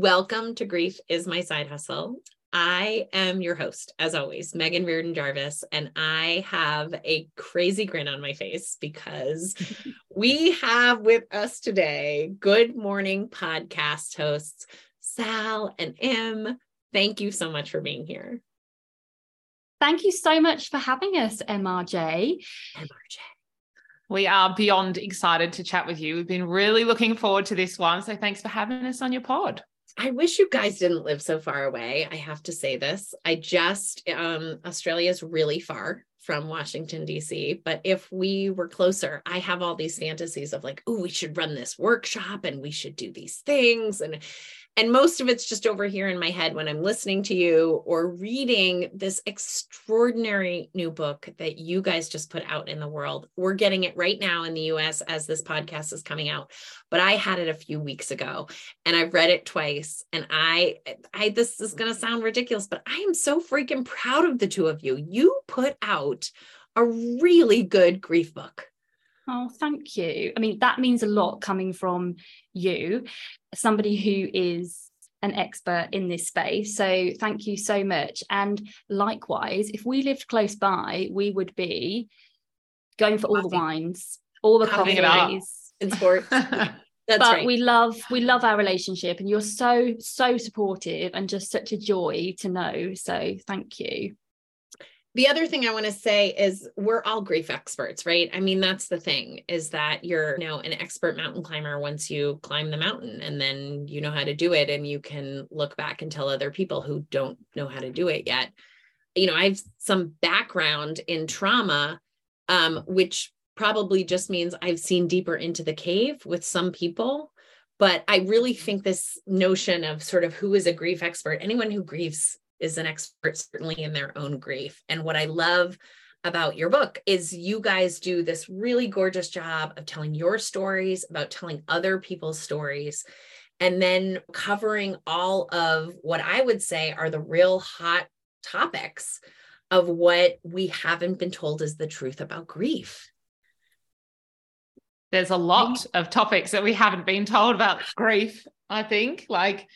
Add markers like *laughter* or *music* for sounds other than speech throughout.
Welcome to Grief is My Side Hustle. I am your host, as always, Meghan Riordan Jarvis, and I have a crazy grin on my face because *laughs* we have with us today Good Mourning podcast hosts, Sal and Im. Thank you so much for being here. Thank you so much for having us, MRJ. MRJ. We are beyond excited to chat with you. We've been really looking forward to this one. So thanks for having us on your pod. I wish you guys didn't live so far away. I have to say this. I just, um, Australia is really far from Washington, D.C. But if we were closer, I have all these fantasies of like, oh, we should run this workshop and we should do these things. And and most of it's just over here in my head when I'm listening to you or reading this extraordinary new book that you guys just put out in the world. We're getting it right now in the US as this podcast is coming out, but I had it a few weeks ago and I've read it twice. And I, I, this is going to sound ridiculous, but I am so freaking proud of the two of you. You put out a really good grief book. Oh, thank you. I mean, that means a lot coming from you, somebody who is an expert in this space. So thank you so much. And likewise, if we lived close by, we would be going for all the wines, all the coffees in sports. *laughs* That's but right. we love we love our relationship and you're so so supportive and just such a joy to know so thank you the other thing I want to say is we're all grief experts, right? I mean, that's the thing is that you're you know an expert mountain climber once you climb the mountain and then you know how to do it and you can look back and tell other people who don't know how to do it yet. You know, I have some background in trauma, um, which probably just means I've seen deeper into the cave with some people. But I really think this notion of sort of who is a grief expert, anyone who grieves is an expert certainly in their own grief. And what I love about your book is you guys do this really gorgeous job of telling your stories, about telling other people's stories, and then covering all of what I would say are the real hot topics of what we haven't been told is the truth about grief. There's a lot of topics that we haven't been told about grief, I think. Like,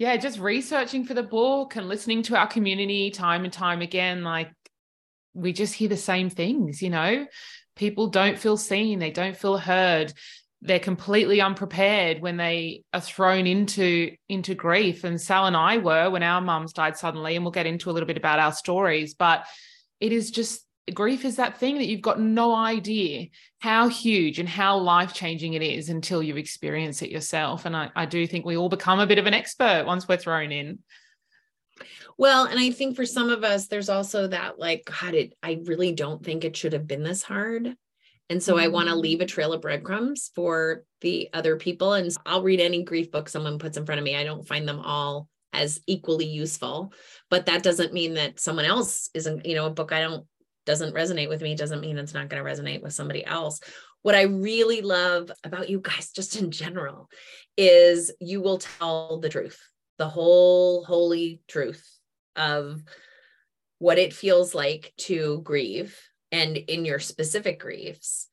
yeah, just researching for the book and listening to our community time and time again, like we just hear the same things, you know. People don't feel seen, they don't feel heard. They're completely unprepared when they are thrown into into grief. And Sal and I were when our mums died suddenly, and we'll get into a little bit about our stories, but it is just grief is that thing that you've got no idea how huge and how life changing it is until you experience it yourself. And I, I do think we all become a bit of an expert once we're thrown in. Well, and I think for some of us, there's also that like, God, it, I really don't think it should have been this hard. And so mm-hmm. I want to leave a trail of breadcrumbs for the other people. And I'll read any grief book someone puts in front of me. I don't find them all as equally useful, but that doesn't mean that someone else isn't, you know, a book I don't doesn't resonate with me doesn't mean it's not going to resonate with somebody else. What I really love about you guys, just in general, is you will tell the truth, the whole holy truth of what it feels like to grieve and in your specific griefs.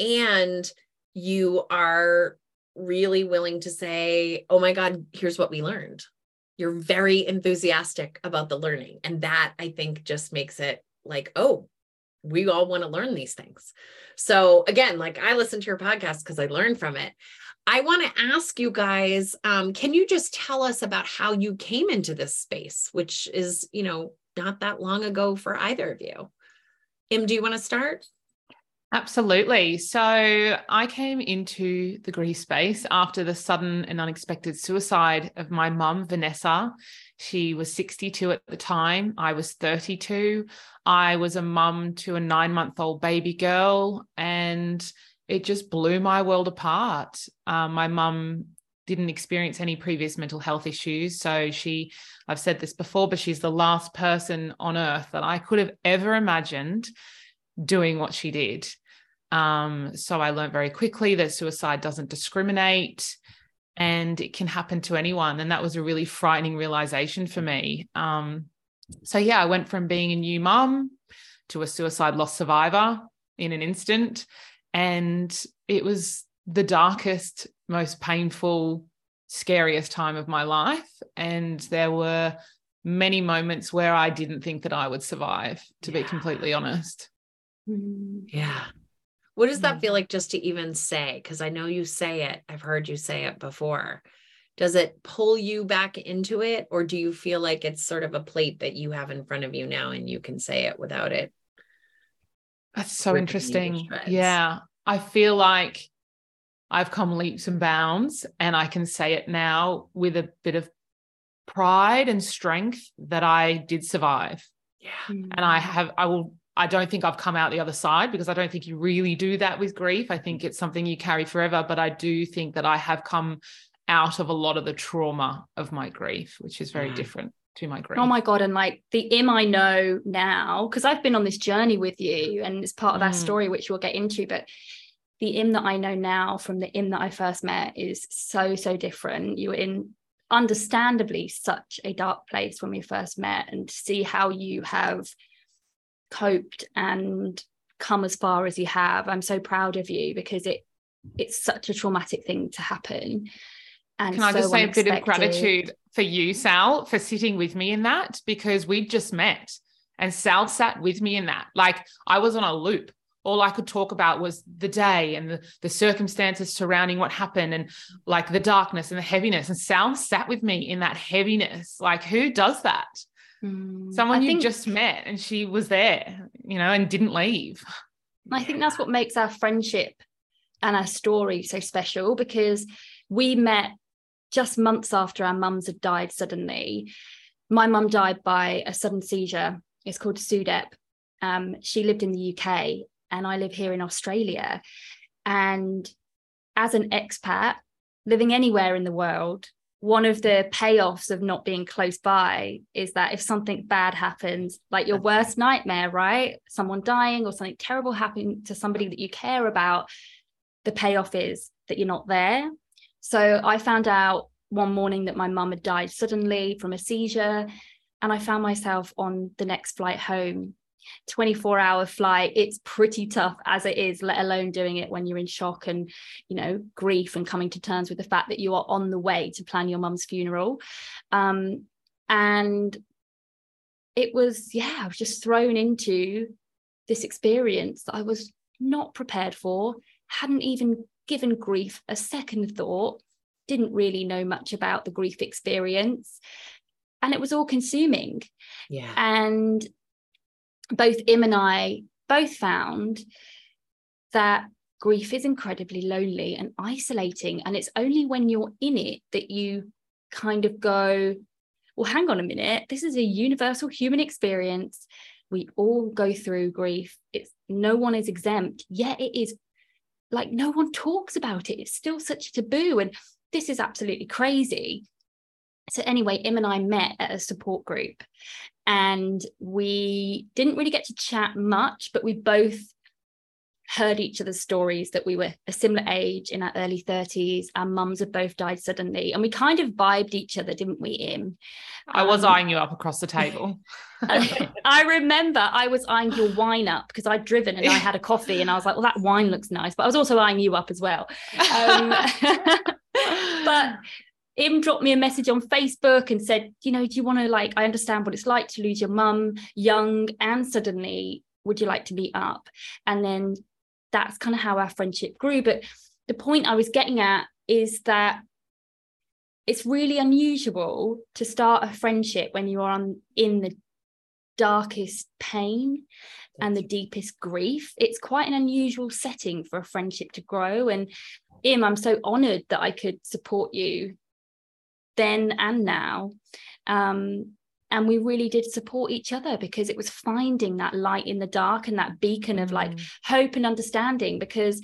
And you are really willing to say, oh my God, here's what we learned. You're very enthusiastic about the learning. And that I think just makes it like, oh, we all want to learn these things. So again, like I listen to your podcast because I learned from it. I want to ask you guys, um, can you just tell us about how you came into this space, which is, you know, not that long ago for either of you? Im, do you want to start? Absolutely. So I came into the grief space after the sudden and unexpected suicide of my mum, Vanessa. She was 62 at the time. I was 32. I was a mum to a nine month old baby girl, and it just blew my world apart. Um, my mum didn't experience any previous mental health issues. So she, I've said this before, but she's the last person on earth that I could have ever imagined doing what she did. Um, so I learned very quickly that suicide doesn't discriminate and it can happen to anyone. And that was a really frightening realization for me. Um, so, yeah, I went from being a new mum to a suicide loss survivor in an instant. And it was the darkest, most painful scariest time of my life. And there were many moments where I didn't think that I would survive, to Yeah. be completely honest. Mm. Yeah. What does that feel mm-hmm. like just to even say? Because I know you say it, I've heard you say it before. Does it pull you back into it, or do you feel like it's sort of a plate that you have in front of you now and you can say it without it? That's so ripping you to interesting. Yeah. I feel like I've come leaps and bounds, and I can say it now with a bit of pride and strength that I did survive. Yeah. And I mm-hmm. have, I will, I don't think I've come out the other side because I don't think you really do that with grief. I think it's something you carry forever. But I do think that I have come out of a lot of the trauma of my grief, which is very different to my grief. Oh my God. And like the Im I know now, because I've been on this journey with you and it's part of our Mm. story, which we'll get into, but the Im that I know now from the Im that I first met is so, so different. You were in understandably such a dark place when we first met and to see how you have coped and come as far as you have. I'm so proud of you because it it's such a traumatic thing to happen. And Can I so just say a bit of gratitude for you, Sal, for sitting with me in that because we just met and Sal sat with me in that. Like I was on a loop. All I could talk about was the day and the, the circumstances surrounding what happened and like the darkness and the heaviness. And Sal sat with me in that heaviness. Like, who does that? Mm, Someone I you think- just met and she was there, you know, and didn't leave. I think that's what makes our friendship and our story so special because we met just months after our mums had died suddenly. My mum died by a sudden seizure. It's called SUDEP. Um, she lived in the UK and I live here in Australia. And as an expat living anywhere in the world, one of the payoffs of not being close by is that if something bad happens, like your worst nightmare, right? Someone dying or something terrible happening to somebody that you care about, the payoff is that you're not there. So I found out one morning that my mum had died suddenly from a seizure, and I found myself on the next flight home. 24 hour flight. It's pretty tough as it is let alone doing it when you're in shock and you know grief and coming to terms with the fact that you are on the way to plan your mum's funeral. Um and it was yeah i was just thrown into this experience that i was not prepared for hadn't even given grief a second thought didn't really know much about the grief experience and it was all consuming. Yeah. and both Im and I both found that grief is incredibly lonely and isolating. And it's only when you're in it that you kind of go, well, hang on a minute, this is a universal human experience. We all go through grief. It's no one is exempt, yet it is like no one talks about it. It's still such a taboo. And this is absolutely crazy. So, anyway, Im and I met at a support group and we didn't really get to chat much, but we both heard each other's stories that we were a similar age in our early 30s. Our mums had both died suddenly, and we kind of vibed each other, didn't we, Im? I was Um, eyeing you up across the table. *laughs* I remember I was eyeing your wine up because I'd driven and I had a coffee, and I was like, well, that wine looks nice. But I was also eyeing you up as well. Um, *laughs* but Im dropped me a message on Facebook and said, you know, do you want to like, I understand what it's like to lose your mum young and suddenly, would you like to meet up? And then that's kind of how our friendship grew. But the point I was getting at is that it's really unusual to start a friendship when you are on, in the darkest pain and the deepest grief. It's quite an unusual setting for a friendship to grow. And Im, I'm so honored that I could support you then and now. Um, and we really did support each other because it was finding that light in the dark and that beacon of like Mm. hope and understanding. Because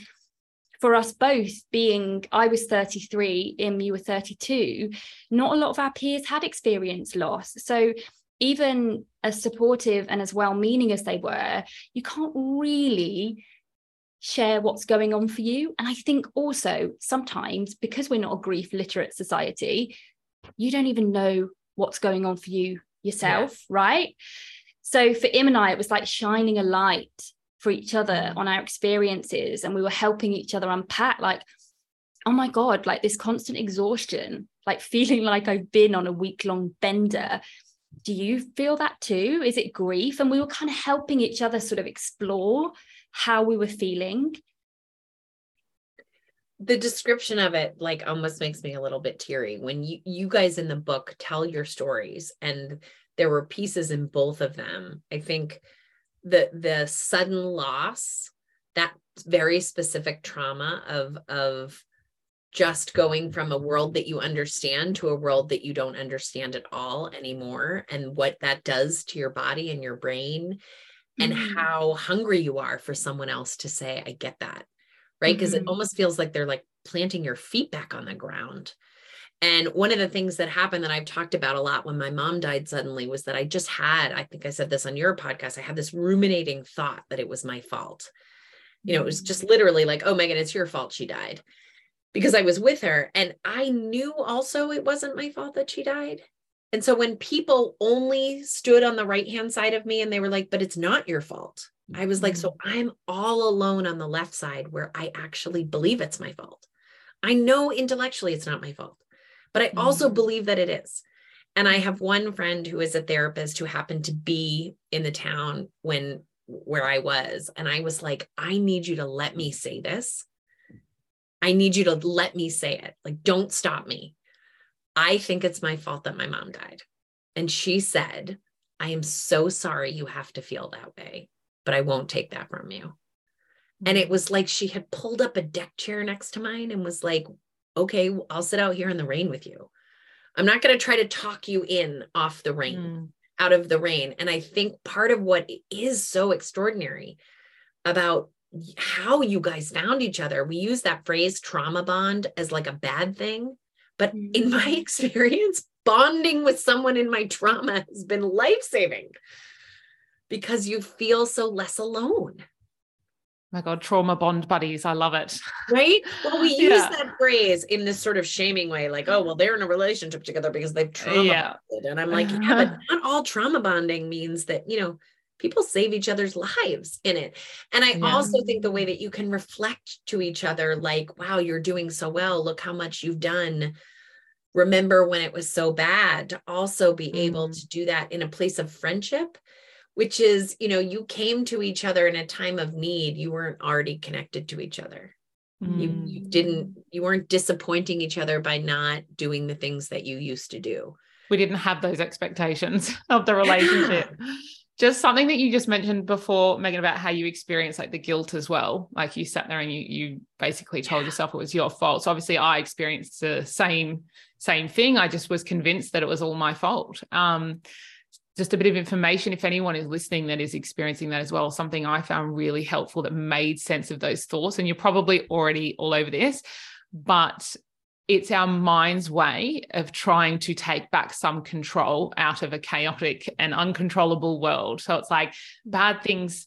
for us both, being I was 33, Im, you were 32, not a lot of our peers had experienced loss. So even as supportive and as well meaning as they were, you can't really share what's going on for you. And I think also sometimes because we're not a grief literate society, you don't even know what's going on for you yourself, right? So for Im and I, it was like shining a light for each other on our experiences, and we were helping each other unpack, like, oh my God, like this constant exhaustion, like feeling *laughs* like I've been on a week long bender. Do you feel that too? Is it grief? And we were kind of helping each other sort of explore how we were feeling. The description of it like almost makes me a little bit teary when you you guys in the book tell your stories and there were pieces in both of them. I think the the sudden loss, that very specific trauma of of just going from a world that you understand to a world that you don't understand at all anymore and what that does to your body and your brain and mm-hmm. how hungry you are for someone else to say i get that right because mm-hmm. it almost feels like they're like planting your feet back on the ground and one of the things that happened that I've talked about a lot when my mom died suddenly was that I just had, I think I said this on your podcast, I had this ruminating thought that it was my fault. You know, it was just mm. literally like, oh, Meghan, it's your fault she died because I was with her. And I knew also it wasn't my fault that she died. And so when people only stood on the right hand side of me and they were like, but it's not your fault, I was like, so mm. I'm all alone on the left side where I actually believe it's my fault. I know intellectually it's not my fault but I also mm-hmm. believe that it is. And I have one friend who is a therapist who happened to be in the town when where I was. And I was like, I need you to let me say this. I need you to let me say it. Like, don't stop me. I think it's my fault that my mom died. And she said, I am so sorry you have to feel that way, but I won't take that from you. And it mm-hmm. was like she had pulled up a deck chair next to mine and was like, okay, I'll sit out here in the rain with you. I'm not going to try to talk you in off the rain, mm. out of the rain. And I think part of what is so extraordinary about how you guys found each other, we use that phrase trauma bond as like a bad thing. But mm. in my *laughs* experience, bonding with someone in my trauma has been life saving because you feel so less alone my god trauma bond buddies i love it right well we *laughs* use yeah. that phrase in this sort of shaming way like oh well they're in a relationship together because they've trauma yeah. bonded and i'm *laughs* like yeah but not all trauma bonding means that you know people save each other's lives in it and i yeah. also think the way that you can reflect to each other like wow you're doing so well look how much you've done remember when it was so bad to also be mm. able to do that in a place of friendship which is you know you came to each other in a time of need. You weren't already connected to each other. Mm. you, you mm. didn't you weren't disappointing each other by not doing the things that you used to do. We didn't have those expectations *laughs* of the relationship. *laughs* Just something that you just mentioned before megan about how you experienced like the guilt as well. Like you sat there and you you basically told yeah. yourself it was your fault. So obviously i experienced the same same thing. I just was convinced that it was all my fault. Um just a bit of information if anyone is listening that is experiencing that as well something i found really helpful that made sense of those thoughts and you're probably already all over this but it's our mind's way of trying to take back some control out of a chaotic and uncontrollable world. So it's like bad things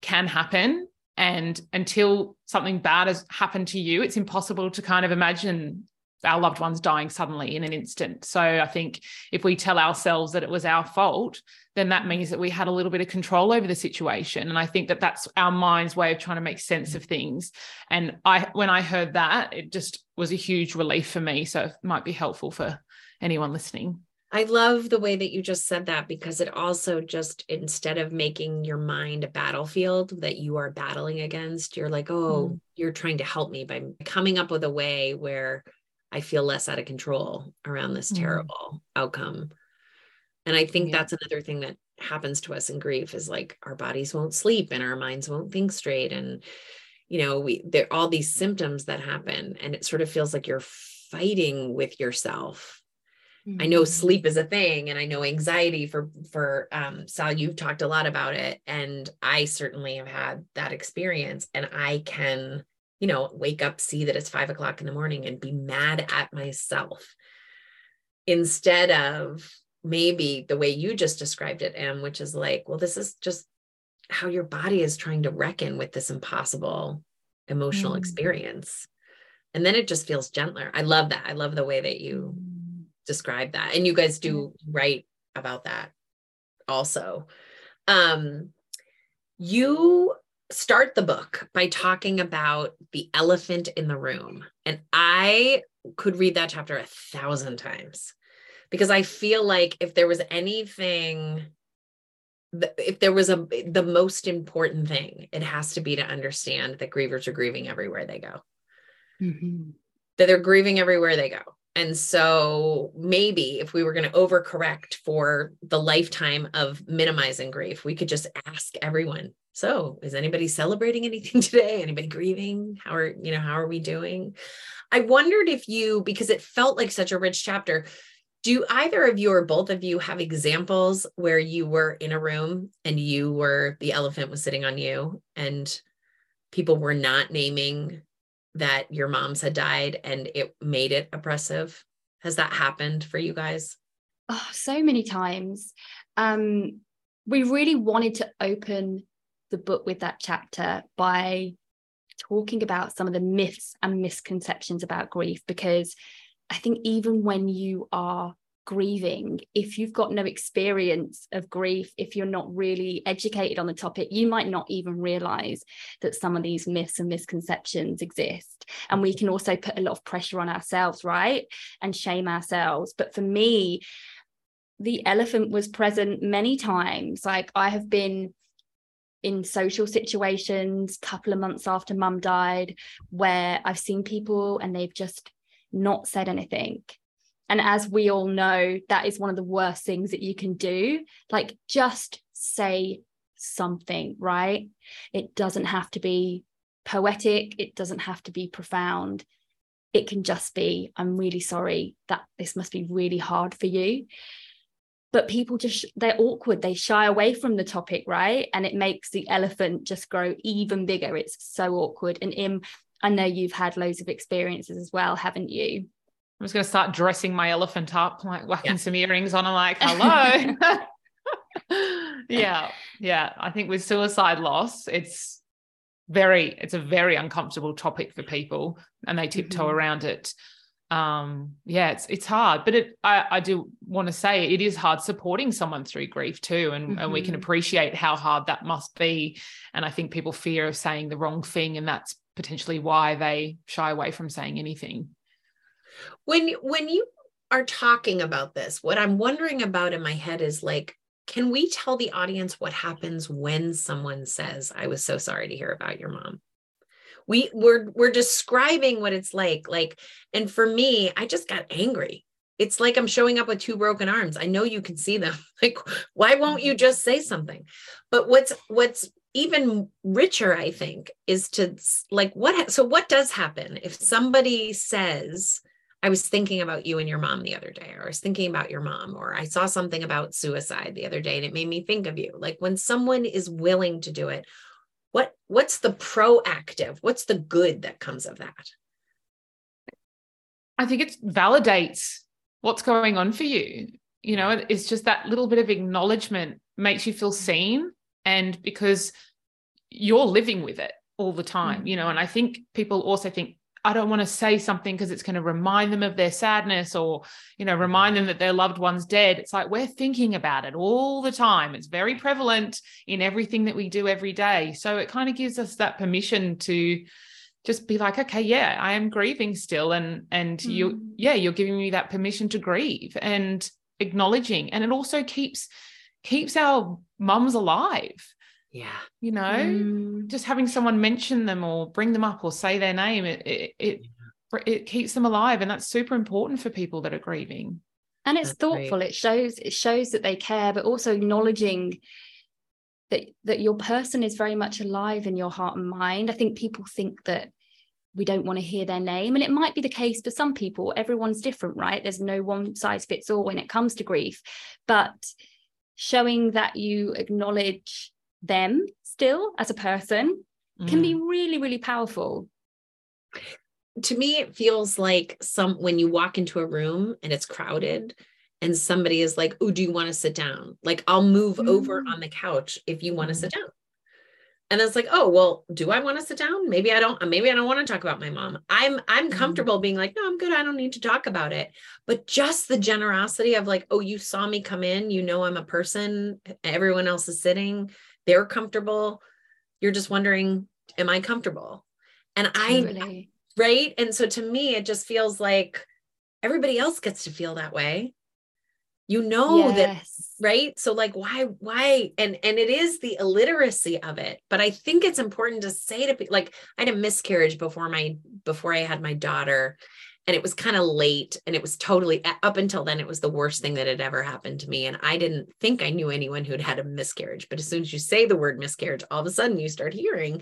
can happen and until something bad has happened to you it's impossible to kind of imagine our loved ones dying suddenly in an instant. So I think if we tell ourselves that it was our fault, then that means that we had a little bit of control over the situation. And I think that that's our mind's way of trying to make sense of things. And I, when I heard that, it just was a huge relief for me. So it might be helpful for anyone listening. I love the way that you just said that because it also just instead of making your mind a battlefield that you are battling against, you're like, oh, mm. you're trying to help me by coming up with a way where I feel less out of control around this mm-hmm. terrible outcome. And I think yeah. that's another thing that happens to us in grief is like our bodies won't sleep and our minds won't think straight. And, you know, we there are all these symptoms that happen and it sort of feels like you're fighting with yourself. I know mm-hmm. sleep is a thing and I know anxiety for for um Sal, you've talked a lot about it. And I certainly have had that experience and I can you know, wake up, see that it's five o'clock in the morning and be mad at myself instead of maybe the way you just described it, Im, which is like, well, this is just how your body is trying to reckon with this impossible emotional mm. experience. And then it just feels gentler. I love that. I love the way that you mm. describe that. And you guys do write about that also. Um, you start the book by talking about the elephant in the room. And I could read that chapter a thousand times because I feel like if there was anything if there was a the most important thing it has to be to understand that grievers are grieving everywhere they go mm-hmm. that they're grieving everywhere they go and so maybe if we were going to overcorrect for the lifetime of minimizing grief we could just ask everyone so is anybody celebrating anything *laughs* today? Anybody grieving? How are you know how are we doing? I wondered if you because it felt like such a rich chapter do either of you or both of you have examples where you were in a room and you were the elephant was sitting on you and people were not naming that your moms had died and it made it oppressive? Has that happened for you guys? Oh so many times. Um we really wanted to open the book with that chapter by talking about some of the myths and misconceptions about grief because I think even when you are grieving, if you've got no experience of grief, if you're not really educated on the topic, you might not even realize that some of these myths and misconceptions exist. And we can also put a lot of pressure on ourselves, right? And shame ourselves. But for me, the elephant was present many times. Like I have been in social situations couple of months after mum died where I've seen people and they've just not said anything. And as we all know, that is one of the worst things that you can do. Like, just say something, right? It doesn't have to be poetic, it doesn't have to be profound. It can just be, I'm really sorry that this must be really hard for you. But people just, they're awkward. They shy away from the topic, right? And it makes the elephant just grow even bigger. It's so awkward. And Im, I know you've had loads of experiences as well, haven't you? I was going to start dressing my elephant up, like whacking yeah. some earrings on. I'm like, *laughs* hello. *laughs* yeah. Yeah. I think with suicide loss, it's very, it's a very uncomfortable topic for people and they tiptoe mm-hmm. around it. Um, yeah, it's it's hard, but it I, I do want to say it is hard supporting someone through grief too. And, mm-hmm. and we can mm-hmm. appreciate how hard that must be. And I think people fear of saying the wrong thing, and that's potentially why they shy away from saying anything. When when you are talking about this, what I'm wondering about in my head is like, can we tell the audience what happens when someone says, I was so sorry to hear about your mom? We we're we're describing what it's like. Like, and for me, I just got angry. It's like I'm showing up with two broken arms. I know you can see them. *laughs* Like, why won't you mm-hmm. just say something? But what's what's even richer, I think, is to like what so what does happen if somebody says, I was thinking about you and your mom the other day, or I was thinking about your mom, or I saw something about suicide the other day and it made me think of you. Like when someone is willing to do it, what what's the proactive? What's the good that comes of that? I think it validates what's going on for you. You know, it's just that little bit of acknowledgement makes you feel seen. And because you're living with it all the time, mm-hmm. you know, and I think people also think, I don't want to say something because it's going to remind them of their sadness or, you know, remind them that their loved one's dead. It's like we're thinking about it all the time. It's very prevalent in everything that we do every day. So it kind of gives us that permission to just be like, okay, yeah, I am grieving still. And and mm. you, yeah, you're giving me that permission to grieve and acknowledging. And it also keeps keeps our mums alive yeah. You know? Mm. just having someone mention them or bring them up or say their name it it it, yeah. it keeps them alive and that's super important for people that are grieving. And it's that's thoughtful. Great. it shows it shows that they care but also acknowledging that that your person is very much alive in your heart and mind. I think people think that we don't want to hear their name and it might be the case for some people. Everyone's different right? There's no one size fits all when it comes to grief. But showing that you acknowledge them still as a person mm. can be mm. really, really powerful. To me, it feels like some when you walk into a room and it's crowded and somebody is like, Oh, do you want to sit down? Like, I'll move mm. over on the couch if you want to mm. sit down. And it's like, oh, well, do I want to sit down? Maybe I don't, maybe I don't want to talk about my mom. I'm I'm mm. comfortable being like, no, I'm good. I don't need to talk about it. But just the generosity of like, oh, you saw me come in, you know I'm a person, everyone else is sitting they're comfortable you're just wondering, am I comfortable? And Totally. I, right. And so to me, it just feels like everybody else gets to feel that way. You know that right so like why why and and it is the illiteracy of it but i think it's important to say to people like i had a miscarriage before my before i had my daughter and it was kind of late and it was totally up until then it was the worst thing that had ever happened to me and i didn't think i knew anyone who'd had a miscarriage but as soon as you say the word miscarriage all of a sudden you start hearing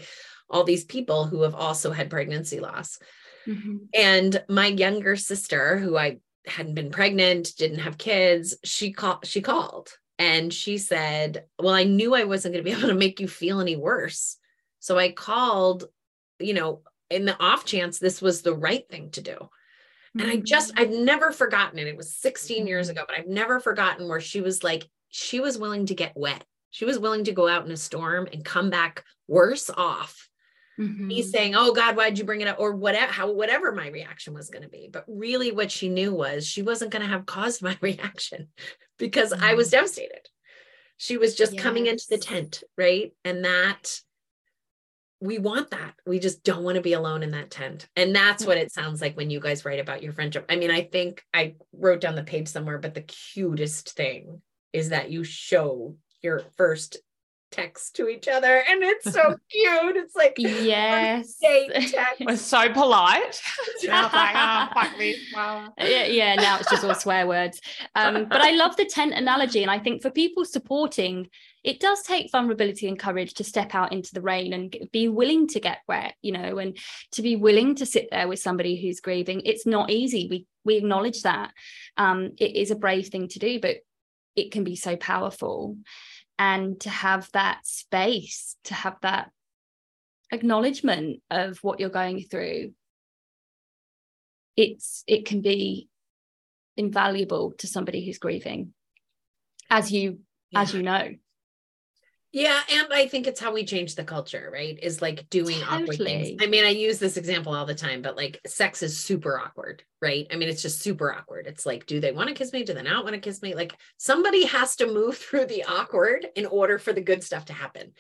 all these people who have also had pregnancy loss Mhm. and my younger sister who i hadn't been pregnant didn't have kids she called she called and she said well i knew i wasn't going to be *laughs* able to make you feel any worse so i called you know in the off chance this was the right thing to do and I just, mm. I've never forgotten it. It was 16 years mm. ago, but I've never forgotten where she was like, she was willing to get wet. She was willing to go out in a storm and come back worse off. Mhm. Me mm-hmm. saying, Oh God, why'd you bring it up? Or whatever, how, whatever my reaction was going to be. But really, what she knew was she wasn't going to have caused my *laughs* reaction because I was mm. devastated. She was just coming into the tent, right? And that we want that. We just don't want to be alone in that tent. And that's what it sounds like when you guys write about your friendship. I mean, I think I wrote down the page somewhere, but the cutest thing is that you show your first text to each other and it's so *laughs* cute. It's like yes date *laughs* text. We're so polite. *laughs* And I was like, oh, fuck me. Wow. yeah, yeah, now it's just all swear words. Um, but I love the tent analogy. And I think for people supporting, it does take vulnerability and courage to step out into the rain and be willing to get wet, you know, and to be willing to sit there with somebody who's grieving. It's not easy. We we acknowledge that. Um, it is a brave thing to do, but it can be so powerful. And to have that space, to have that acknowledgement of what you're going through it's it can be invaluable to somebody who's grieving as you as you know Yeah, and I think it's how we change the culture, right? Is like doing awkward things. I mean, I use this example all the time, but like sex is super awkward, right? I mean, it's just super awkward. It's like, do they want to kiss me? Do they not want to kiss me? Like somebody has to move *laughs* through the awkward in order for the good stuff to happen.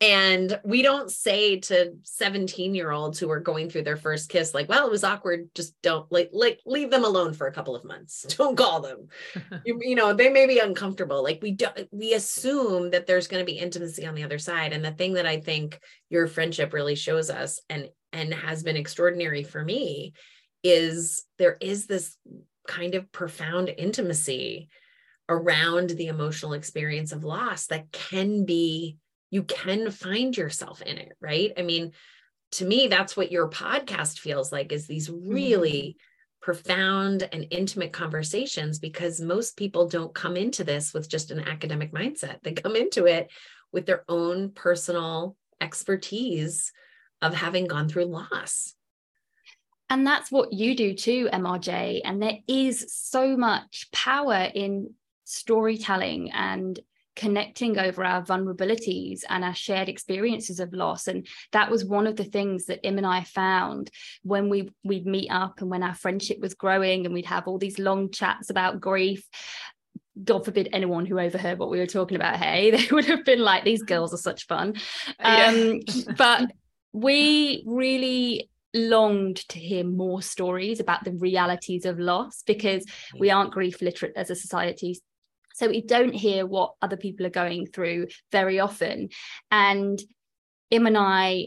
And we don't say to 17 year olds who are going through their first kiss, like, well, it was awkward. Just don't like, like leave them alone for a couple of months. *laughs* Don't call them *laughs* you, you know they may be uncomfortable like we don't we assume that there's going to be intimacy on the other side and the thing that i think your friendship really shows us and and has been extraordinary for me is there is this kind of profound intimacy around the emotional experience of loss that can be you can find yourself in it right i mean to me that's what your podcast feels like is these really mm-hmm. profound and intimate conversations because most people don't come into this with just an academic mindset. They come into it with their own personal expertise of having gone through loss. And that's what you do too mrj and there is so much power in storytelling and connecting over our vulnerabilities and our shared experiences of loss. And that was one of the things that im and i found when we we'd meet up and when our friendship was growing and we'd have all these long chats about grief. God forbid anyone who overheard what we were talking about hey *laughs* they would have been like these girls are such fun. Um, but we really longed to hear more stories about the realities of loss because mm. we aren't grief literate as a society. So we don't hear what other people are going through very often. And im and i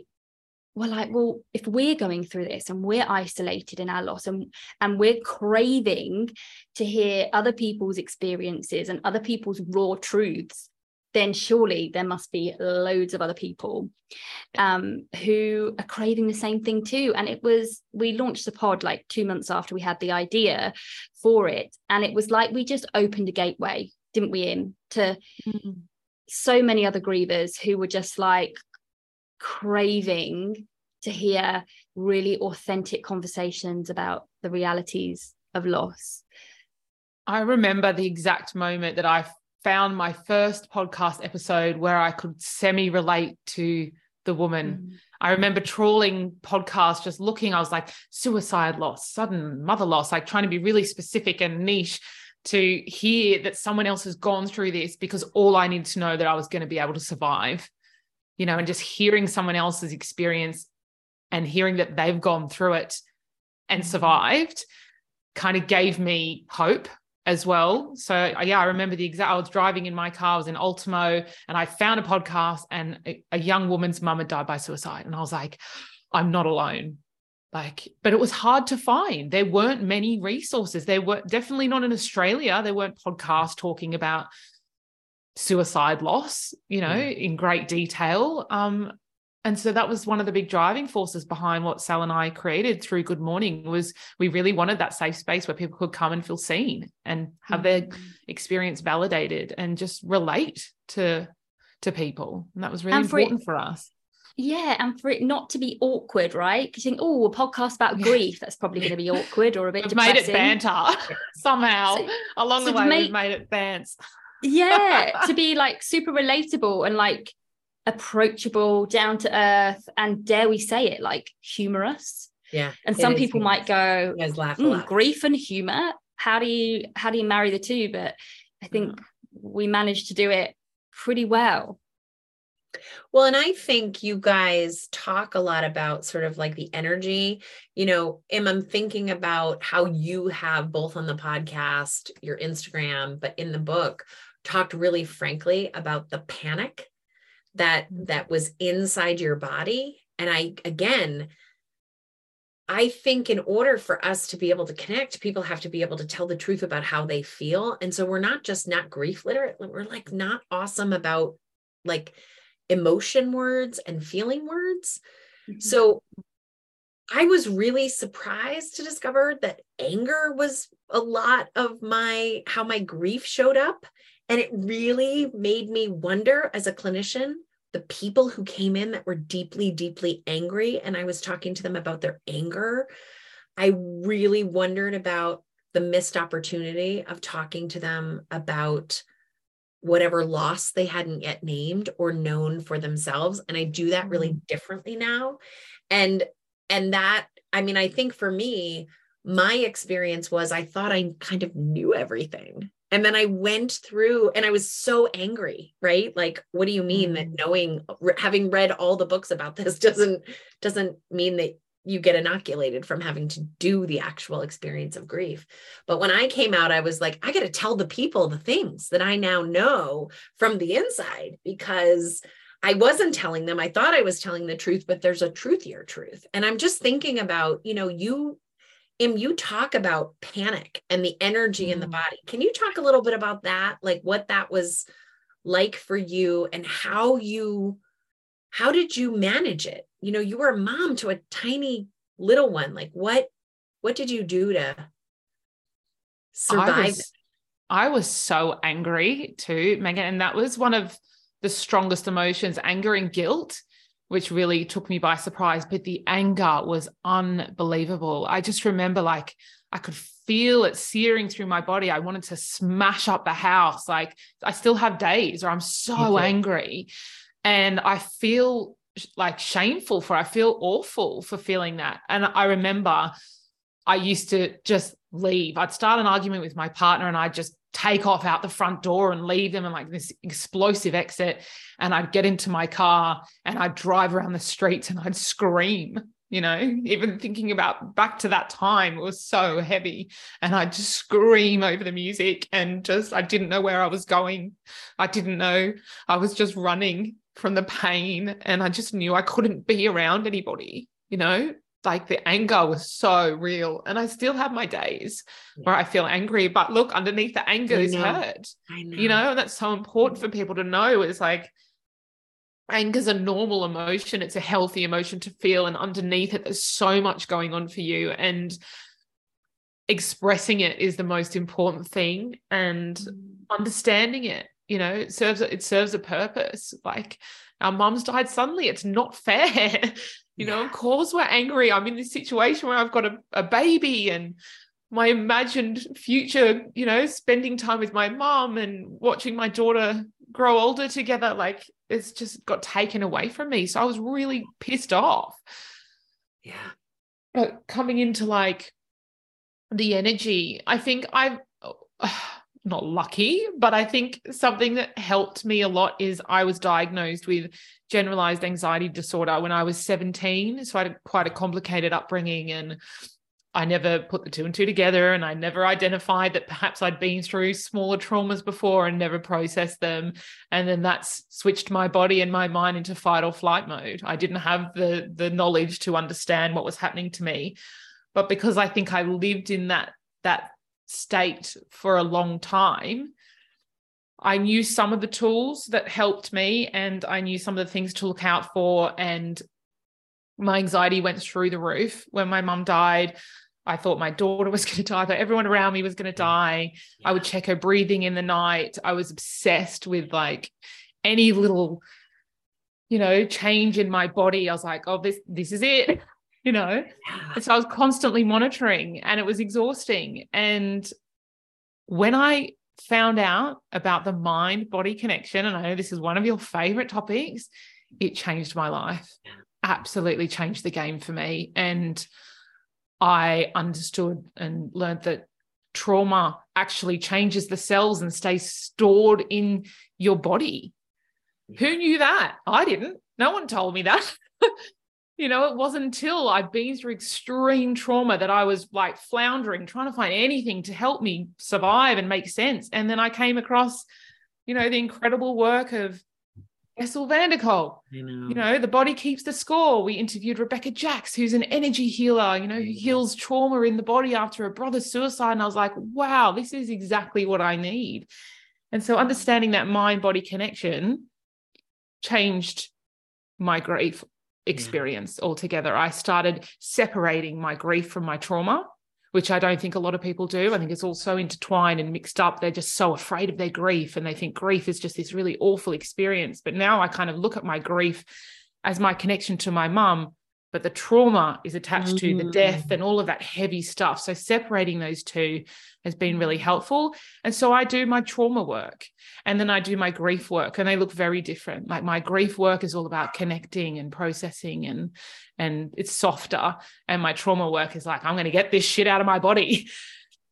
were like well if we're going through this and we're isolated in our loss and and we're craving to hear other people's experiences and other people's raw truths then surely there must be loads of other people um, who are craving the same thing too. And it was, we launched the pod like two months after we had the idea for it. And it was like we just opened a gateway, didn't we, in to so many other grievers who were just like craving to hear really authentic conversations about the realities of loss. I remember the exact moment that I found my first podcast episode where I could semi relate to the woman. I remember trawling podcasts, just looking, I was like, suicide loss, sudden mother loss, like trying to be really specific and niche to hear that someone else has gone through this because all I needed to know that I was going to be able to survive. you know, and just hearing someone else's experience and hearing that they've gone through it and Mm-hmm. survived kind of gave me hope as well. So uh, yeah, I remember the exact. I was driving in my car, I was in Ultimo, and I found a podcast, and a, a young woman's mum had died by suicide, and I was like, I'm not alone. Like, but it was hard to find. There weren't many resources. There were definitely not in Australia. There weren't podcasts talking about suicide loss, you know, Yeah. in great detail. Um, and so that was one of the big driving forces behind what Sal and I created through Good Mourning was we really wanted that safe space where people could come and feel seen and have their Mm. experience validated and just relate to to people. And that was really And for it- important for us. Yeah, and for it not to be awkward, right? Because you think, oh, a podcast about grief, that's probably going to be awkward or a bit We've made it banter *laughs* somehow. So- Along so the way, make- we've made it dance. yeah, *laughs* to be like super relatable and like approachable, down to earth, and dare we say it, like humorous. Yeah. And some people humorous. might go, "Mm, grief and humor. How do you how do you marry the two? But I think we managed to do it pretty well. Well, and I think you guys talk a lot about sort of like the energy. You know, Im, I'm thinking about how you have both on the podcast, your Instagram, but in the book, talked really frankly about the panic that that was inside your body. And I again, I think in order for us to be able to connect, people have to be able to tell the truth about how they feel. And so we're not just not grief literate, we're like not awesome about like emotion words and feeling words. Mm-hmm. So I was really surprised to discover that anger was a lot of my how my grief showed up and it really made me wonder as a clinician the people who came in that were deeply deeply angry and I was talking to them about their anger I really wondered about the missed opportunity of talking to them about whatever loss they hadn't yet named or known for themselves. And i do that really mm-hmm. differently now. And and that i mean i think for me my experience was i thought i kind of knew everything and then i went through and i was so angry right like what do you mean that Mm. knowing having read all the books about this *laughs* doesn't doesn't mean that you get inoculated from having to do the actual experience of grief. But when I came out, I was like, I got to tell the people the things that I now know from the inside because I wasn't telling them. I thought I was telling the truth, but there's a truthier truth. And I'm just thinking about, you know, you, Im, you talk about panic and the energy in the Mm. body. Can you talk a little bit about that? Like what that was like for you and how you how did you manage it you know you were a mom to a tiny little one like what what did you do to survive I was, I was so angry too, Meghan. And that was one of the strongest emotions anger and guilt, which really took me by surprise. But the anger was unbelievable. I just remember like I could feel it searing through my body. I wanted to smash up the house. Like I still have days where I'm so too. angry. And I feel like shameful for I feel awful for feeling that. And I remember I used to just leave. I'd start an argument with my partner and I'd just take off out the front door and leave them and like this explosive exit. And I'd get into my car and I'd drive around the streets and I'd scream, you know, even thinking about back to that time, it was so heavy. And I'd just scream over the music and just, I didn't know where I was going. I didn't know. I was just running from the pain and I just knew I couldn't be around anybody, you know, like the anger was so real. And I still have my days where I feel angry, but look, underneath the anger is hurt, you know, and that's so important for people to know is like anger's a normal emotion. It's a healthy emotion to feel. And underneath it, there's so much going on for you. And expressing it is the most important thing. And understanding it you know it serves it serves a purpose. Like our mums died suddenly. It's not fair. *laughs* You know of course we're angry. I'm in this situation where i've got a, a baby and my imagined future you know spending time with my mom and watching my daughter grow older together like it's just got taken away from me. So i was really pissed off. Yeah. But coming into like the energy i think i've *sighs* not lucky, but I think something that helped me a lot is I was diagnosed with generalized anxiety disorder when I was 17. So I had quite a complicated upbringing and I never put the two and two together and I never identified that perhaps I'd been through smaller traumas before and never processed them. And then that's switched my body and my mind into fight or flight mode. I didn't have the the knowledge to understand what was happening to me. But because I think I lived in that that state for a long time, I knew some of the tools that helped me and I knew some of the things to look out for. And my anxiety went through the roof when my mum died. I thought my daughter was *laughs* going to die. I thought everyone around me was going to die. Yeah. I would check her breathing in the night. I was obsessed with like any little, you know, change in my body. I was like, oh, this, this is it, you know? And so I was constantly monitoring and it was exhausting. And when I found out about the mind body connection, and I know this is one of your favorite topics, it changed my life. Absolutely changed the game for me. And I understood and learned that trauma actually changes the cells and stays stored in your body. Who knew that? I didn't. No one told me that. *laughs* you know, it wasn't until I'd been through extreme trauma that I was like floundering, trying to find anything to help me survive and make sense. And then I came across, you know, the incredible work of Bessel van der Kolk. Know. You know, the body keeps the score. We interviewed Rebecca Jacks, who's an energy healer, you know, who heals trauma in the body after a brother's suicide. And I was like, wow, this is exactly what I need. And so understanding that mind body connection changed my grief experience altogether. I started separating my grief from my trauma which I don't think a lot of people do. I think it's all so intertwined and mixed up. They're just so afraid of their grief and they think grief is just this really awful experience. But now I kind of look at my grief as my connection to my mum but the trauma is attached mm-hmm. to the death mm. and all of that heavy stuff. So separating those two has been really helpful. And so I do my trauma work and then I do my grief work and they look very different. Like my grief work is all about connecting and processing and and it's softer and my trauma work is like I'm going to get this shit out of my body.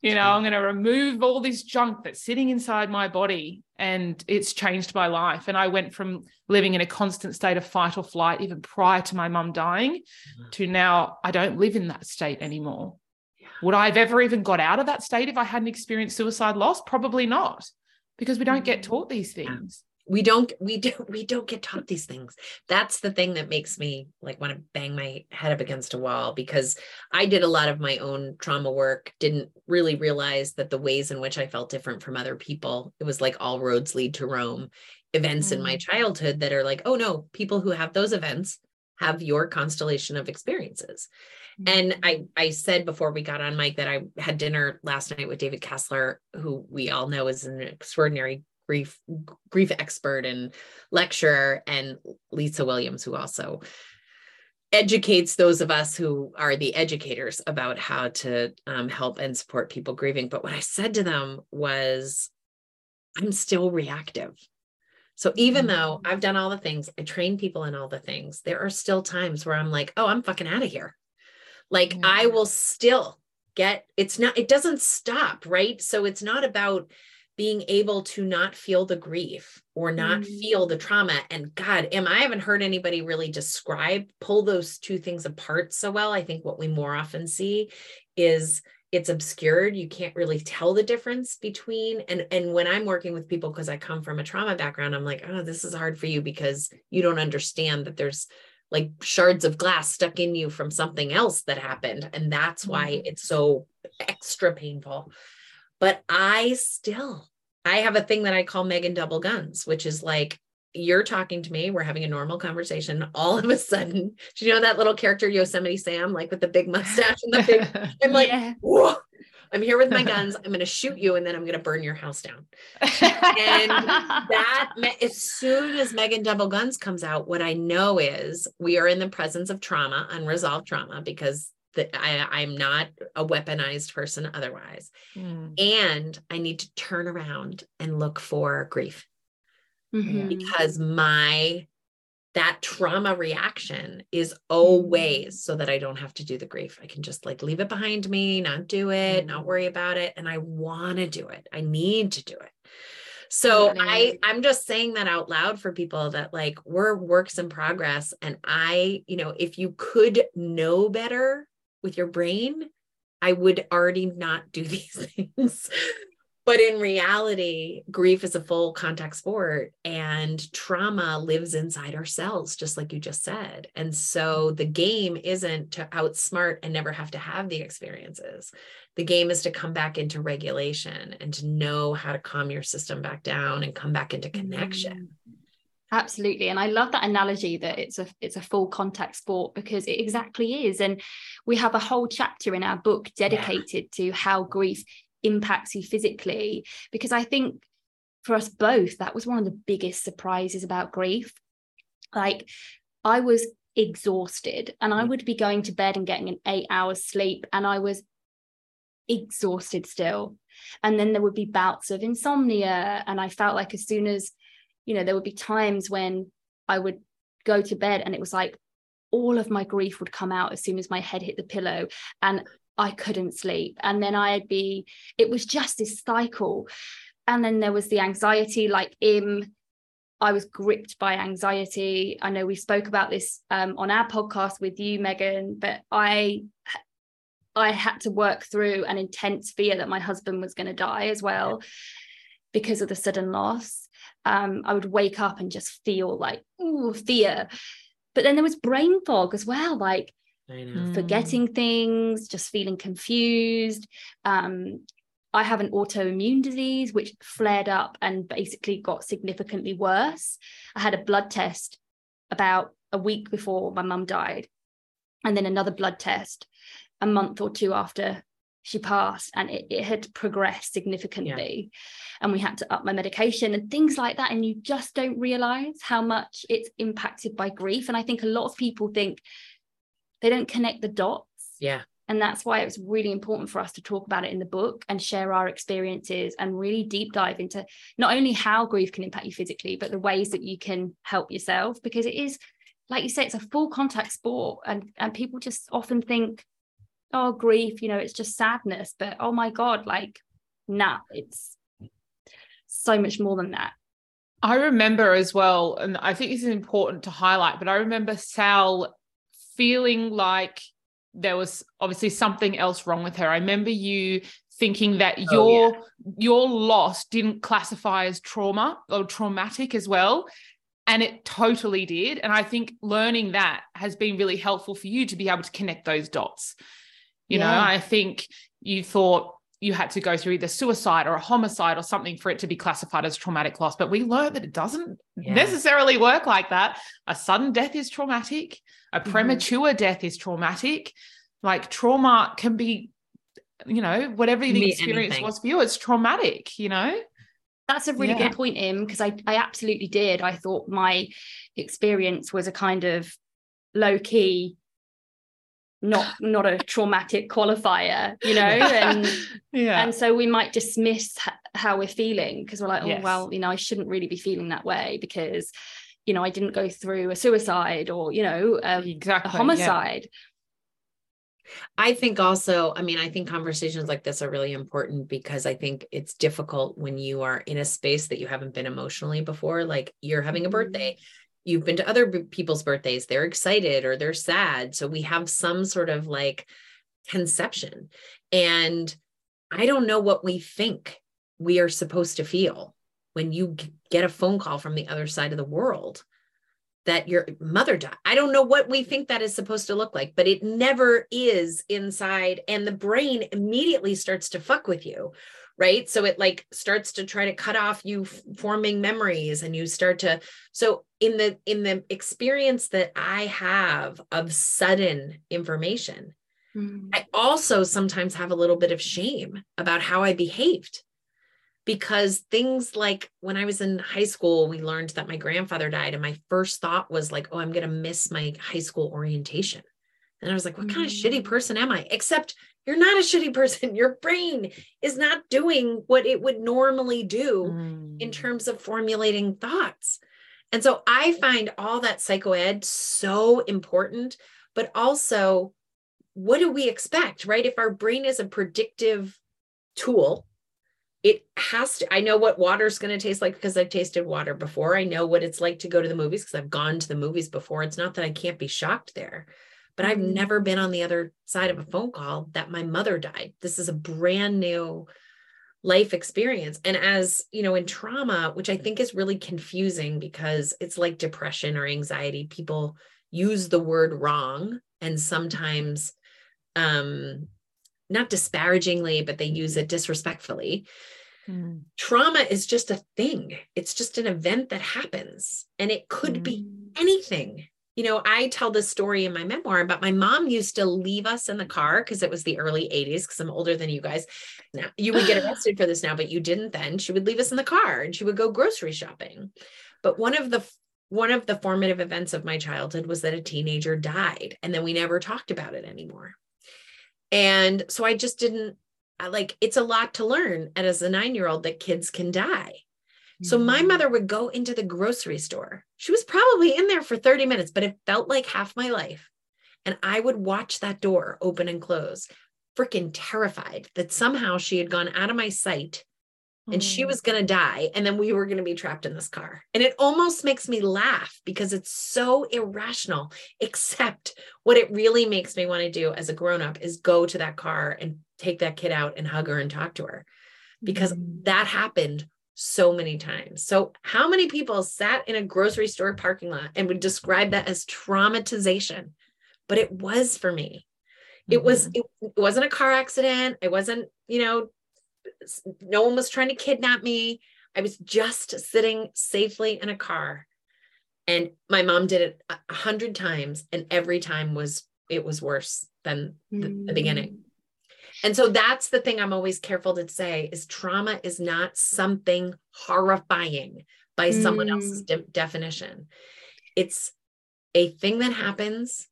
You know, I'm going to remove all this junk that's sitting inside my body. And it's changed my life. And I went from living in a constant state of fight or flight, even prior to my mum dying, mm-hmm. to now I don't live in that state anymore. Yeah. Would I have ever even got out of that state if I hadn't experienced suicide loss? Probably not, because we don't get mm-hmm. taught these things we don't we don't we don't get taught these things that's the thing that makes me like want to bang my head up against a wall because i did a lot of my own trauma work didn't really realize that the ways in which i felt different from other people it was like all roads lead to rome events mm-hmm. in my mm. childhood that are like oh no people who have those events have your constellation of experiences and i i said before we got on mic, that i had dinner last night with david kessler who we all know is an extraordinary grief grief expert and lecturer and Lisa Williams who also educates those of us who are the educators about how to um, help and support people grieving but what I said to them was I'm still reactive so even mm-hmm. though I've done all the things I train people in all the things there are still times where I'm like oh I'm fucking out of here like mm-hmm. I will still get it's not it doesn't stop right so it's not about being able to not feel the grief or not mm. feel the trauma. And god am i haven't heard anybody really describe pull those two things apart so well. I think what we more often see is it's obscured. You can't really tell the difference between and and when i'm working with people because i come from a trauma background i'm like oh this is hard for you because you don't understand that there's like shards of glass stuck in you from something else that happened. And that's why mm. it's so extra painful but I still, I have a thing that I call Meghan double guns, which is like, you're talking to me, we're having a normal conversation. *laughs* All of a sudden, do you know that little character Yosemite Sam, like with the big mustache and the big, *laughs* I'm like, yeah. I'm here with my guns. I'm going to shoot you and then I'm going to burn your house down. and that, *laughs* as soon as Meghan Double Guns comes out, what I know is we are in the presence of trauma, unresolved trauma, because that I, I'm not a weaponized person otherwise. Mm. And I need to turn around and look for grief mm-hmm. because my that trauma reaction is always so that I don't have to do the grief. I can just like leave it behind me, not do it, not worry about it. And I want to do it. I need to do it. So I I'm just saying that out loud for people that like we're works in progress and I, you know, if you could know better with your brain, I would already not do *laughs* these things. but in reality, grief is a full contact sport and trauma lives inside our cells, just like you just said. And so the game isn't to outsmart and never have to have the experiences. The game is to come back into regulation and to know how to calm your system back down and come back into connection. Mm. Absolutely. And I love that analogy that it's a it's a full contact sport because it exactly is. And we have a whole chapter in our book dedicated yeah. to how grief impacts you physically because i think for us both that was one of the biggest surprises about grief like i was exhausted and i mm. would be going to bed and getting an 8 hours sleep and i was exhausted still and then there would be bouts of insomnia and i felt like as soon as you know there would be times when i would go to bed and it was like all of my grief would come out as soon as my head hit the pillow and I couldn't sleep. And then I'd be, it was just this cycle. And then there was the anxiety, like Im, I was gripped by anxiety. I know we spoke about this um, on our podcast with you, Meghan, but I I had to work through an intense fear that my husband was going to die as well because of the sudden loss. Um, I would wake up and just feel like ooh, fear. But then there was brain fog as well. Like forgetting things, just feeling confused. Um, I have an autoimmune disease which flared up and basically got significantly worse. I had a blood test about a week before my mum died, and then another blood test a month or two after she passed, and it, it had progressed significantly. Yeah. And we had to up my medication and things like that. And you just don't realize how much it's impacted by grief. And I think a lot of people think they don't connect the dots. Yeah. And that's why it's really important for us to talk about it in the book and share our experiences and really deep dive into not only how grief can impact you physically, but the ways that you can help yourself. Because it is, like you say, it's a full contact sport. And, and people just often think, oh, grief, you know, it's just sadness. But oh my God, like, nah, it's so much more than that. I remember as well, and I think this is important to highlight, but I remember Sal feeling like there was obviously something else wrong with her. I remember you thinking that oh, your yeah. your loss didn't classify as trauma or traumatic as well and it totally did and i think learning that has been really helpful for you to be able to connect those dots you yeah. know i think you thought you had to go through either suicide or a homicide or something for it to be classified as traumatic loss. But we learned that it doesn't yeah. necessarily work like that. A sudden death is traumatic, a mm-hmm. premature death is traumatic. Like trauma can be, you know, whatever the experience anything. was for you, it's traumatic, you know? That's a really yeah. good point, Im, because I, I absolutely did. I thought my experience was a kind of low key not not a traumatic qualifier you know *laughs* and yeah and so we might dismiss how we're feeling because we're like oh yes. well you know I shouldn't really be feeling that way because you know I didn't go through a suicide or you know a, exactly, a homicide yeah. I think also, I mean, I think conversations like this are really important because I think it's difficult when you are in a space that you haven't been emotionally before. Like you're having a birthday, mm-hmm you've been to other people's birthdays they're excited or they're sad so we have some sort of like conception and i don't know what we think we are supposed to feel when you get a phone call from the other side of the world that your mother died. I don't know what we think that is supposed to look like, but it never is inside. And the brain immediately starts to fuck with you right? So it like starts to try to cut off you forming memories and you start to so in the in the experience that i have of sudden information mm. i also sometimes have a little bit of shame about how i behaved. Because things like when i was in high school we learned that my grandfather died and my first thought was like oh i'm going to miss my high school orientation and i was like what kind of shitty mm. person am i except you're not a *laughs* shitty person. Your brain is not doing what it would normally do mm. in terms of formulating thoughts. And so I find all that psychoed so important, but also what do we expect, right? If our brain is a predictive tool, it has to. I know what water's going to taste like because I've tasted water before. I know what it's like to go to the movies because I've gone to the movies before. It's not that I can't be shocked there, but I've Mm. never been on the other side of a phone call that my mother died. This is a brand new life experience. And as you know, in trauma, which I think is really confusing because it's like depression or anxiety, people use the word wrong and sometimes um not disparagingly, but they use it disrespectfully. Mm. Trauma is just a thing. It's just an event that happens and it could be Mm. anything. You know, I tell this story in my memoir but my mom used to leave us in the car because it was the early 80s, because I'm older than you guys. Now you would get *laughs* arrested for this now, but you didn't then. She would leave us in the car and she would go grocery shopping. But one of the one of the formative events of my childhood was that a teenager died, and then we never talked about it anymore. And so I just didn't I like it's a lot to learn and as a nine year old that kids can die. So my Mm. mother would go into the grocery store. She was probably in there for 30 minutes, but it felt like half my life. And I would watch that door open and close, freaking terrified that somehow she had gone out of my sight and she Mm. was going to die. And then we were going to be trapped in this car. And it almost makes me laugh because it's so irrational, *laughs* except what it really makes me want to do as a grown up is go to that car and take that kid out and hug her and talk to her because Mm. that happened so many times. So, how many people sat in a grocery store parking lot and would describe that as traumatization? But it was for me. It was Mhm. it, it wasn't a car accident. It wasn't, you know, no one was trying to kidnap me. I was just sitting safely in a car. And my mom did it a hundred times, and every time was it was worse than the, the beginning. Mm. And so that's the thing I'm always careful to say is trauma is not something horrifying by someone else's de- definition. It's a thing that happens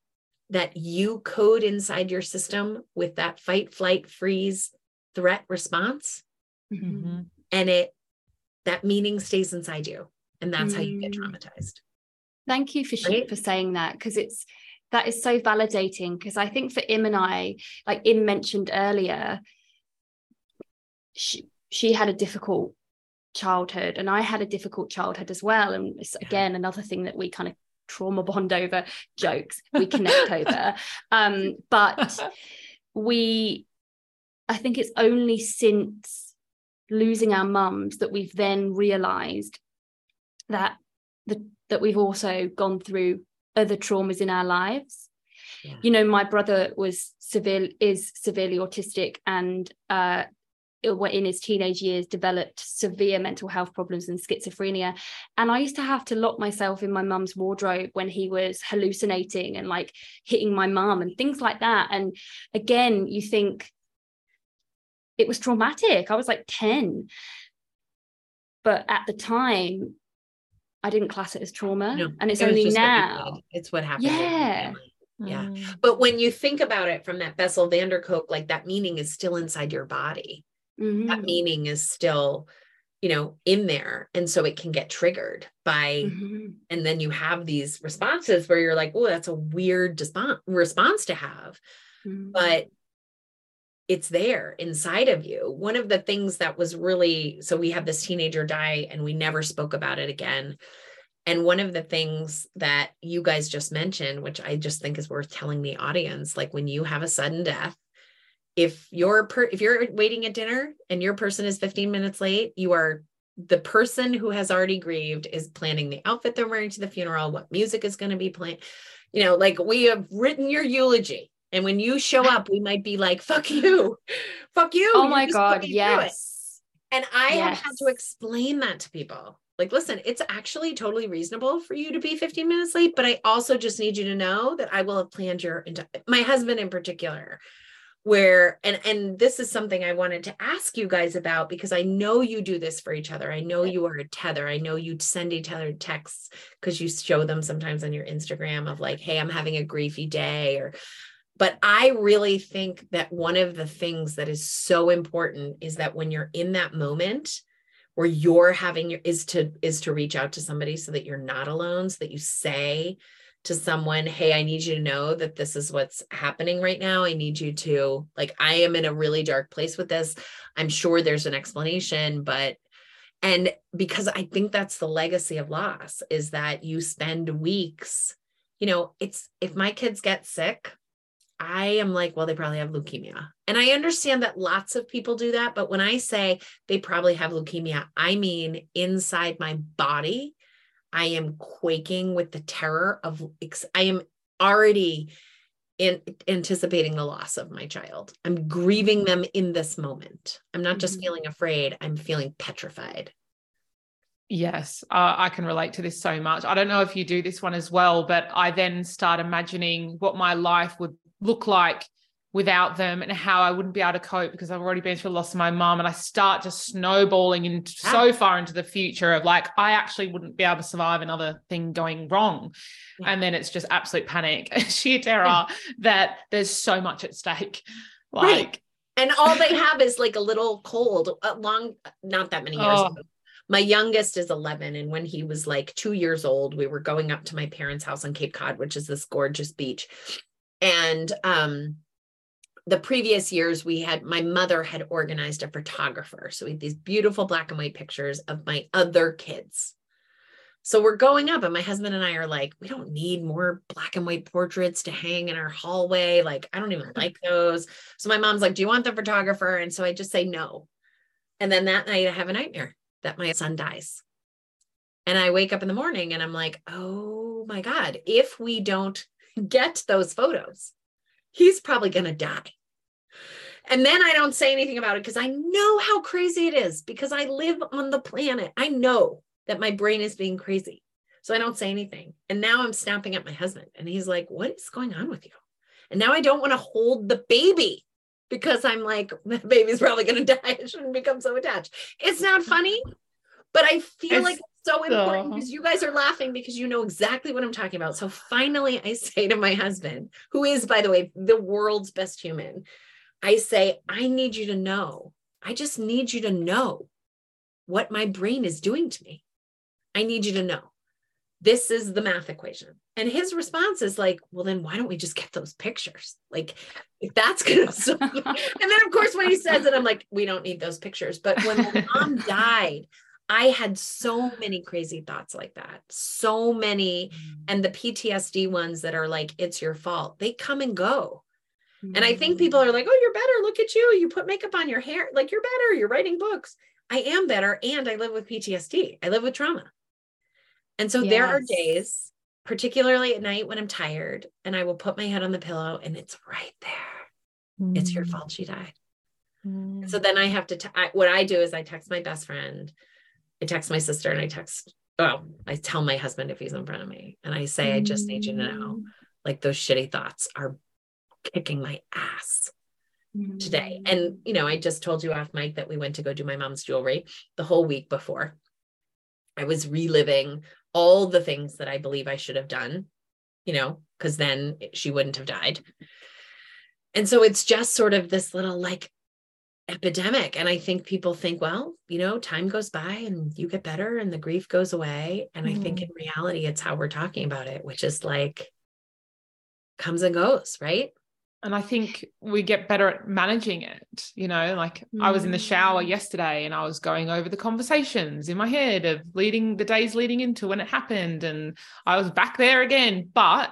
that you code inside your system with that fight, flight, freeze, threat response. Mhm. Mhm. And it, that meaning stays inside you. And that's how you get Mm. traumatized. Thank you for Right? for saying that because it's that is so validating because I think for Im and I, like Im mentioned earlier, she she had a difficult childhood and I had a difficult childhood as well. And it's again another thing that we kind of trauma bond over *laughs* jokes, we connect over. Um, but *laughs* we I think it's only since losing our mums that we've then realized that the, that we've also gone through other traumas in our lives. Yeah. You know, my brother was severe is severely autistic and uh in his teenage years developed severe mental health problems and schizophrenia and i used to have to lock myself in my mum's wardrobe when he was hallucinating and like hitting my mum and things like that and again you think it was traumatic i was like 10 but at the time i didn't class it as trauma No, and it's it only just what now. It's what happened. Yeah. Yeah. Mm. But when you think about it from that Bessel van der Kolk, like that meaning is still inside your body. that Mhm. meaning is still you know in there and so it can get triggered by Mhm. and then you have these responses where you're like oh that's a weird response response to have Mhm. but it's there inside of you. One of the things that was really so we have this teenager die and we never spoke about it again. And one of the things that you guys just mentioned which i just think is worth telling the audience like when you have a sudden death if you're per, if you're waiting at dinner and your person is 15 minutes late you are the person who has already grieved is planning the outfit they're wearing to the funeral what music is going to be playing you know like we have written your eulogy and when you show up we might be like fuck you. *laughs* Fuck you. Oh my god me through it." yes. And i have had to explain that to people. Like listen it's actually totally reasonable for you to be 15 minutes late but i also just need you to know that i will have planned your enti- my husband in particular where and and this is something i wanted to ask you guys about because i know you do this for each other. I know you are a tether. I know you send each other texts because you show them sometimes on your instagram of like hey i'm having a griefy day or but i really think that one of the things that is so important is that when you're in that moment where you're having your is to is to reach out to somebody so that you're not alone so that you say to someone hey i need you to know that this is what's happening right now. I need you to like i am in a really dark place with this. I'm sure there's an explanation but and because i think that's the legacy of loss is that you spend weeks you know it's if my kids get sick I am like, well, they probably have leukemia. And I understand that lots of people do that. But when I say they probably have leukemia, I mean inside my body, I am quaking with the terror of, I am already in anticipating the loss of my child. I'm grieving them in this moment. I'm not just mm-hmm. feeling afraid, I'm feeling petrified. Yes, uh, I can relate to this so much. I don't know if you do this one as well, but I then start imagining what my life would look like without them and how I wouldn't be able to cope because I've already been through the loss of my mom. And I start just snowballing into yeah. so far into the future of like, I actually wouldn't be able to survive another thing going wrong. Yeah. And then it's just absolute panic, and *laughs* sheer terror yeah. that there's so much at stake. Like, right. and all they have is like a little cold, a long, not that many years oh. ago. My youngest is 11. And when he was like two years old, we were going up to my parents' house on Cape Cod, which is this gorgeous beach and um, the previous years we had my mother had organized a photographer. So we had these beautiful black and white pictures of my other kids. So we're going up and my husband and i are like we don't need more black and white portraits to hang in our hallway. Like i don't even *laughs* like those. So my mom's like do you want the photographer? And so i just say no. And then that night i have a nightmare that my son dies. And i wake up in the morning and i'm like oh my god if we don't get those photos, he's probably going to die. And then I don't say anything about it because I know how crazy it is because I live on the planet. I know that my brain is being crazy. So I don't say anything. And now I'm snapping at my husband and he's like, What is going on with you? And now I don't want to hold the baby because I'm like, *laughs* the baby's probably going to die. I shouldn't become so attached. It's not funny, but I feel it's, like so important because you guys are laughing because you know exactly what I'm talking about. So finally, I *laughs* say to my husband, who is, by the way, the world's best human, I say, I need you to know, I just need you to know what my brain is doing to me. I need you to know. This is the math equation. And his response is like, well, then why don't we just get those pictures? Like, if that's gonna *laughs* and then of course when he says it, I'm like, we don't need those pictures. But when *laughs* mom died, I had so many *sighs* crazy thoughts like that. So many. Mm. And the PTSD ones that are like, it's your fault, they come and go. Mm. And I think people are like, oh, you're better. Look at you. You put makeup on your hair. Like, you're better. You're writing books. I am better. And I live with PTSD. I live with trauma. And so yes. there are days, particularly at night when I'm tired, and I will put my head on the pillow and it's right there. Mm. It's your mm. fault she died. So then I have to, t- I, what I do is I text my best friend I text my sister and I text, oh, I tell my husband if he's in front of me and I say, I just need you to know, like those shitty thoughts are kicking my ass today. Mm. And, you know, I just told you off mic that we went to go do my mom's jewelry the whole week before. I was reliving all the things that I believe I should have done, you know, because then she wouldn't have died. And so it's just sort of this little like epidemic. And I think people think, well, you know, time goes by and you get better and the grief goes away. And mm. I think in mm. reality, it's how we're talking about it, which is like comes and goes, right? And I think we get better at managing it. You know, like mm. I was in the shower mm. yesterday and I was going over the conversations in my head of leading the days leading into when it happened. And I was back there again, but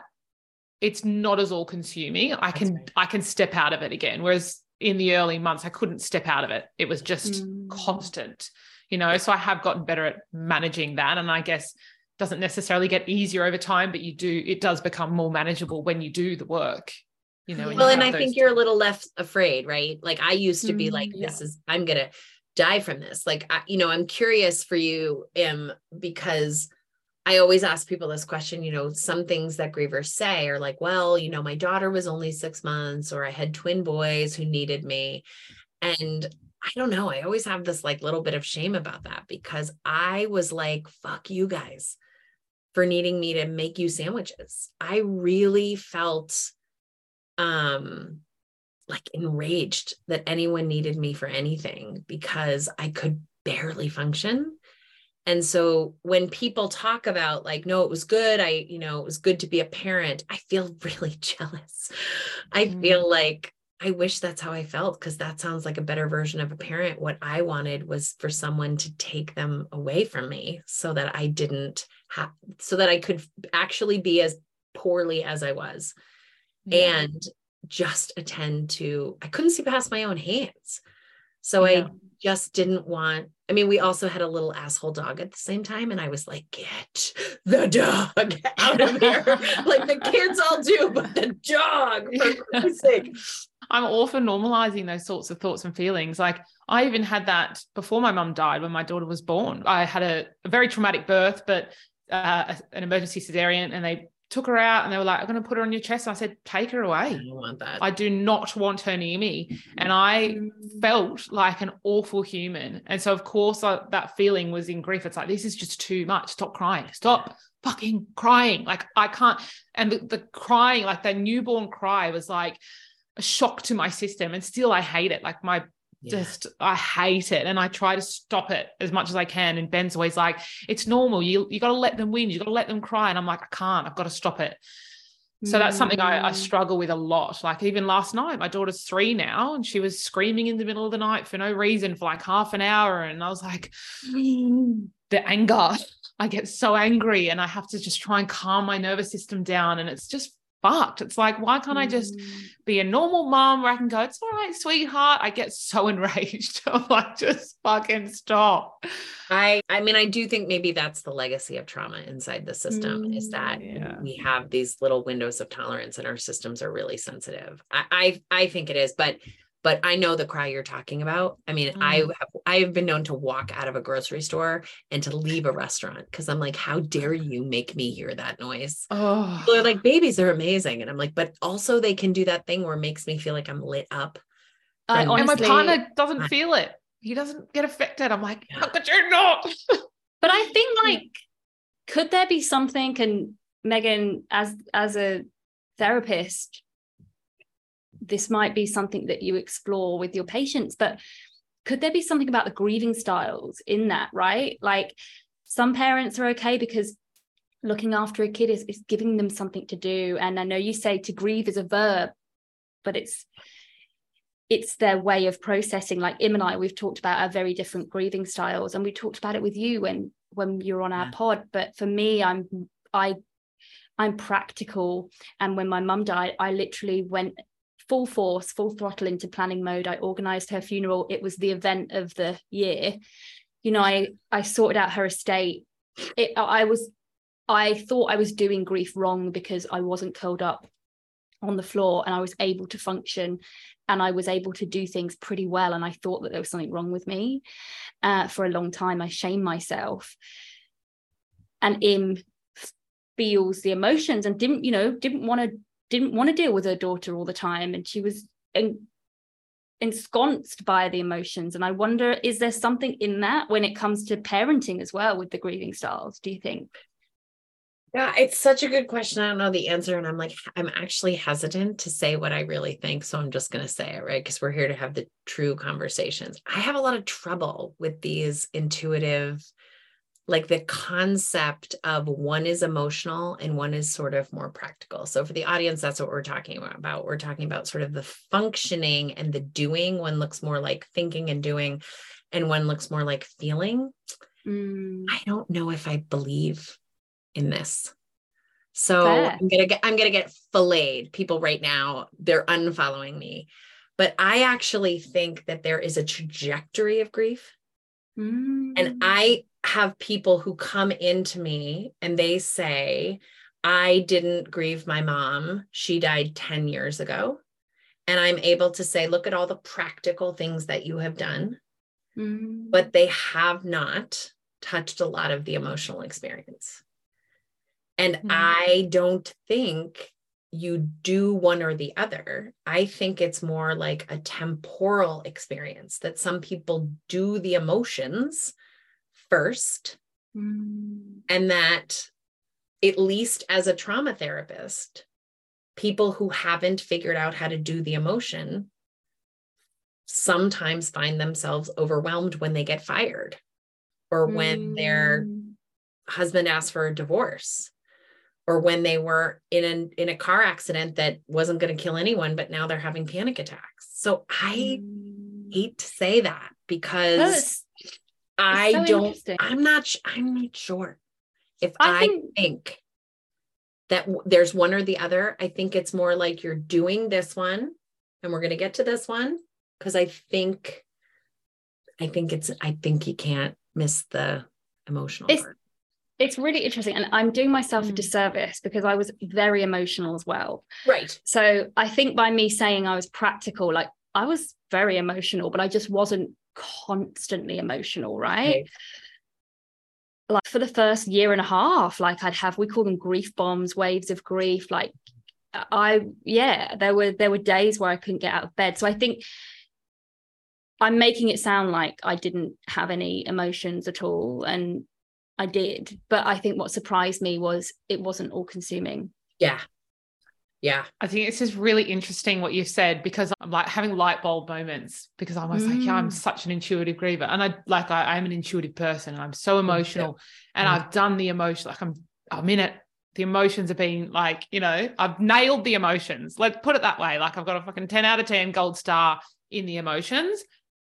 it's not as all consuming. I can right. I can step out of it again. Whereas in the early months, I couldn't step out of it. It was just mm. constant, you know. So I have gotten better at managing that. And I guess doesn't necessarily get easier over time, but you do, it does become more manageable when you do the work. You know, well, and I think you're a little less afraid, right? Like I used to be like, mm, this yeah. is, I'm going to die from this. Like, I, you know, I'm curious for you, um, because I always ask people this question, you know, some things that grievers say are like, well, you know, my daughter was only six months, or I had twin boys who needed me. And I don't know, I always have this like little bit of shame about that because I was like, fuck you guys for needing me to make you sandwiches. I really felt um like enraged that anyone needed me for anything because I could barely function. And so when people talk about like, no, it was good, I, you know, it was good to be a parent, I feel *laughs* really jealous. I mm. feel like I wish that's how I felt because that sounds like a better version of a parent. What I wanted was for someone to take them away from me so that I didn't have, so that I could actually be as poorly as I was yeah. and just attend to, I couldn't see past my own hands. So yeah. I just didn't want I mean, we also had a little asshole dog at the same time. And I was like, get the dog *laughs* out of here. *laughs* like the kids all do, but the dog, for sake. *laughs* I'm all for normalizing those sorts of thoughts and feelings. Like I even had that before my mum died when my daughter was born. I had a, a very traumatic birth, but uh, an emergency cesarean, and they took her out and they were like, I'm going to put her on your chest. And I said, take her away. I don't want that. I do not want her near me. And I mm. felt like an awful human. And so, of course, I, that feeling was in grief. It's like, this is just too much. Stop crying. Stop fucking crying. Like, I can't. And the, the crying, like the newborn cry was like, a shock to my system and still I hate it like my yeah. just I hate it and I try to stop it as much as I can and Ben's always like it's normal you you got to let them win you got to let them cry and I'm like I can't I've got to stop it so that's something I, I, mm. struggle with a lot. Like even last night, my daughter's three now, and she was screaming in the middle of the night for no reason for like half an hour. And I was like, *laughs* the anger. *laughs* I get so angry, and I have to just try and calm my nervous system down. And it's just fucked. It's like, why can't I just mm. be a normal mom where I can go, it's all right, sweetheart. I get so *laughs* enraged. I'm like, just fucking stop. I I mean, I do think maybe that's the legacy of trauma inside the system mm, is that yeah. we have these little windows of tolerance and our systems are really sensitive. I I, I think it is, but but I know the cry you're talking about. I mean, mm. I have I have been known to walk out of a grocery store and to leave a restaurant because I'm like, how dare you make me hear that noise? Oh, they're like, babies are amazing, and I'm like, but also they can do that thing where it makes me feel like I'm lit up. I honestly, and my partner doesn't I, feel it. He doesn't get affected. I'm like, how could you not? *laughs* but I think like, could there be something? And Meghan, as as a therapist, this might be something that you explore with your patients but could there be something about the grieving styles in that right? Like some parents are okay because looking after a kid is, is giving them something to do. And i know you say to grieve is a verb but it's it's their way of processing. Like im and i we've talked about our very different grieving styles and we talked about it with you when when you're on our yeah. pod. But for me i'm i i'm practical. And when my mum died i literally went full force, full throttle into planning mode. I organized her funeral. It was the event of the year. You know, I I sorted out her estate. It, I was I thought I was doing grief wrong because I wasn't curled up on the floor and I was able to function and I was able to do things pretty well. And I thought that there was something wrong with me. Uh, for a long time, I shamed myself. And Im feels the emotions and didn't, you know, didn't want to didn't want to deal with her daughter all the time and she was en- ensconced by the emotions. And i wonder is there something in that when it comes to parenting as well with the grieving styles do you think? Yeah it's such a good question. I don't know the answer and i'm like i'm actually hesitant to say what i really think so i'm just going to say it right? Because we're here to have the true conversations. I have a lot of trouble with these intuitive like the concept of one is emotional and one is sort of more practical. So for the audience, that's what we're talking about. We're talking about sort of the functioning and the doing. One looks more like thinking and doing, and one looks more like feeling. Mm. I don't know if I believe in this. So Fair. I'm gonna get I'm gonna get filleted. People right now, they're unfollowing me. But I actually think that there is a trajectory of grief. Mm. And I have people who come into me and they say, I didn't grieve my mom. She died 10 years ago. And I'm able to say, look at all the practical things that you have done. Mm-hmm. But they have not touched a lot of the emotional experience. And mm-hmm. I don't think you do one or the other. I think it's more like a temporal experience that some people do the emotions first. Mm. And that, at least as a trauma therapist, people who haven't figured out how to do the emotion sometimes find themselves overwhelmed when they get fired or when their Mm. husband asks for a divorce or when they were in an in a car accident that wasn't going to kill anyone but now they're having panic attacks. So i Mm. hate to say that because i so don't i'm not i'm not sure if I i, think- think, that w- there's one or the other. I think it's more like you're doing this one and we're going to get to this one because i think i think it's i think you can't miss the emotional It's- part it's really interesting and i'm doing myself a Mm. disservice because i was very emotional as well right so i think by me saying i was practical like i was very emotional but i just wasn't constantly emotional right Okay. like for the first year and a half like i'd have we call them grief bombs waves of grief like i yeah there were there were days where i couldn't get out of bed so i think i'm making it sound like i didn't have any emotions at all and i did but i think what surprised me was it wasn't all consuming yeah yeah I think it's just really interesting what you've said because I'm like having light bulb moments because I'm almost like, yeah, I'm Mm. such an intuitive griever. And I like I, I'm an intuitive person and I'm so emotional and Mm. I've done the emotion, like I'm I'm in it. The emotions are being like, you know, I've nailed the emotions. Let's put it that way. Like I've got a fucking 10 out of 10 gold star in the emotions.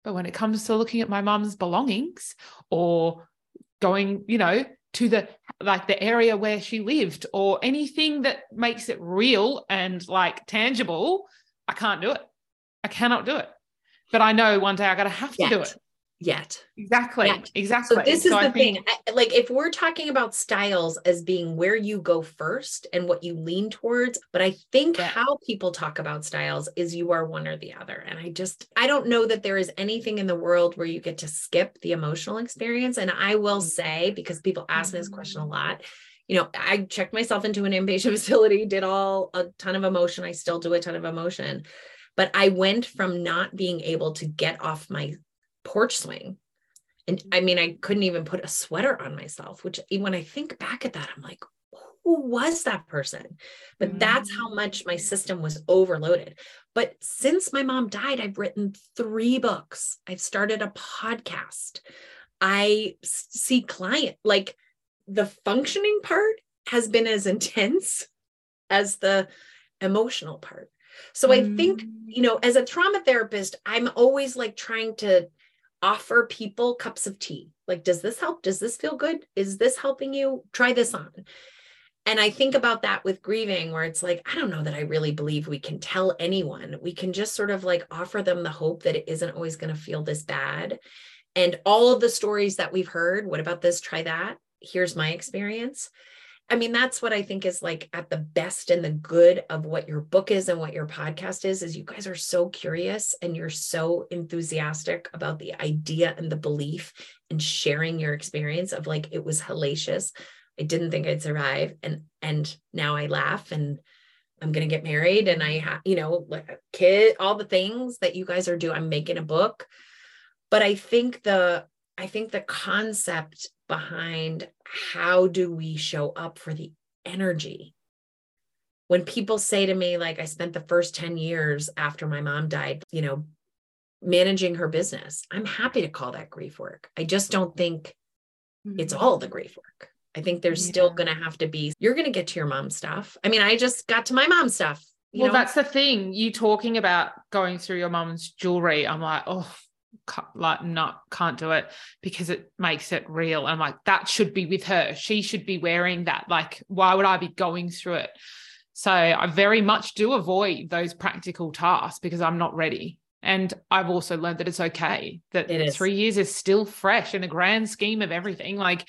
But when it comes to looking at my mum's belongings or going, you know, to the like the area where she lived or anything that makes it real and like tangible, I can't do it. I cannot do it. But I know one day I gotta have to do it. Yet Exactly. Yet. Exactly. So this is I the think- thing. I- Like if we're talking about styles as being where you go first and what you lean towards, but I think Yeah. how people talk about styles is you are one or the other. And I just I don't know that there is anything in the world where you get to skip the emotional experience. And I will Mm. say because people ask me this question a lot, you know, I checked myself into an inpatient *laughs* facility, did all a ton of emotion. I still do a ton of emotion. But I went from not being able to get off my porch swing and I mean, I couldn't even put a sweater on myself, which when I think back at that, I'm like, who was that person? But that's how much my system was overloaded. But since my mom died, I've written three books. I've started a podcast. I see client like the functioning part has been as *laughs* intense as the emotional part. So I think Mm. you know, as a trauma therapist, I'm always like trying to offer people cups of tea. Like, does this help? Does this feel good? Is this helping you? Try this on. And I think about that with grieving, where it's like, I don't know that I really believe we can tell anyone. We can just sort of like offer them the hope that it isn't always going to feel this bad. And all of the stories that we've heard, what about this? Try that. Here's my experience. I mean, that's what I think is like at the best and the good of what your book is and what your podcast is, is you guys are so curious and you're so enthusiastic about the idea and the belief and sharing your experience of like, it was hellacious. I didn't think I'd survive. And, and now I laugh and I'm going to get married and I have, you know, like a kid, all the things that you guys are doing. I'm making a book. But I think the, I think the concept behind how do we show up for the energy when people say to me like i spent the first 10 years after my mom died you know managing her business i'm happy to call that grief work i just don't think it's Mm. all the grief work i think there's still going to have to be you're going to get to your mom stuff i mean i just got to my mom stuff you well, know that's the thing. You talking about going through your mom's jewelry. I'm like, oh, like not can't do it because it makes it real. I'm like, that should be with her. She should be wearing that. Like, why would I be going through it? So I very much do avoid those practical tasks because I'm not ready. And I've also learned that it's okay that It three years is still fresh in the grand scheme of everything. Like,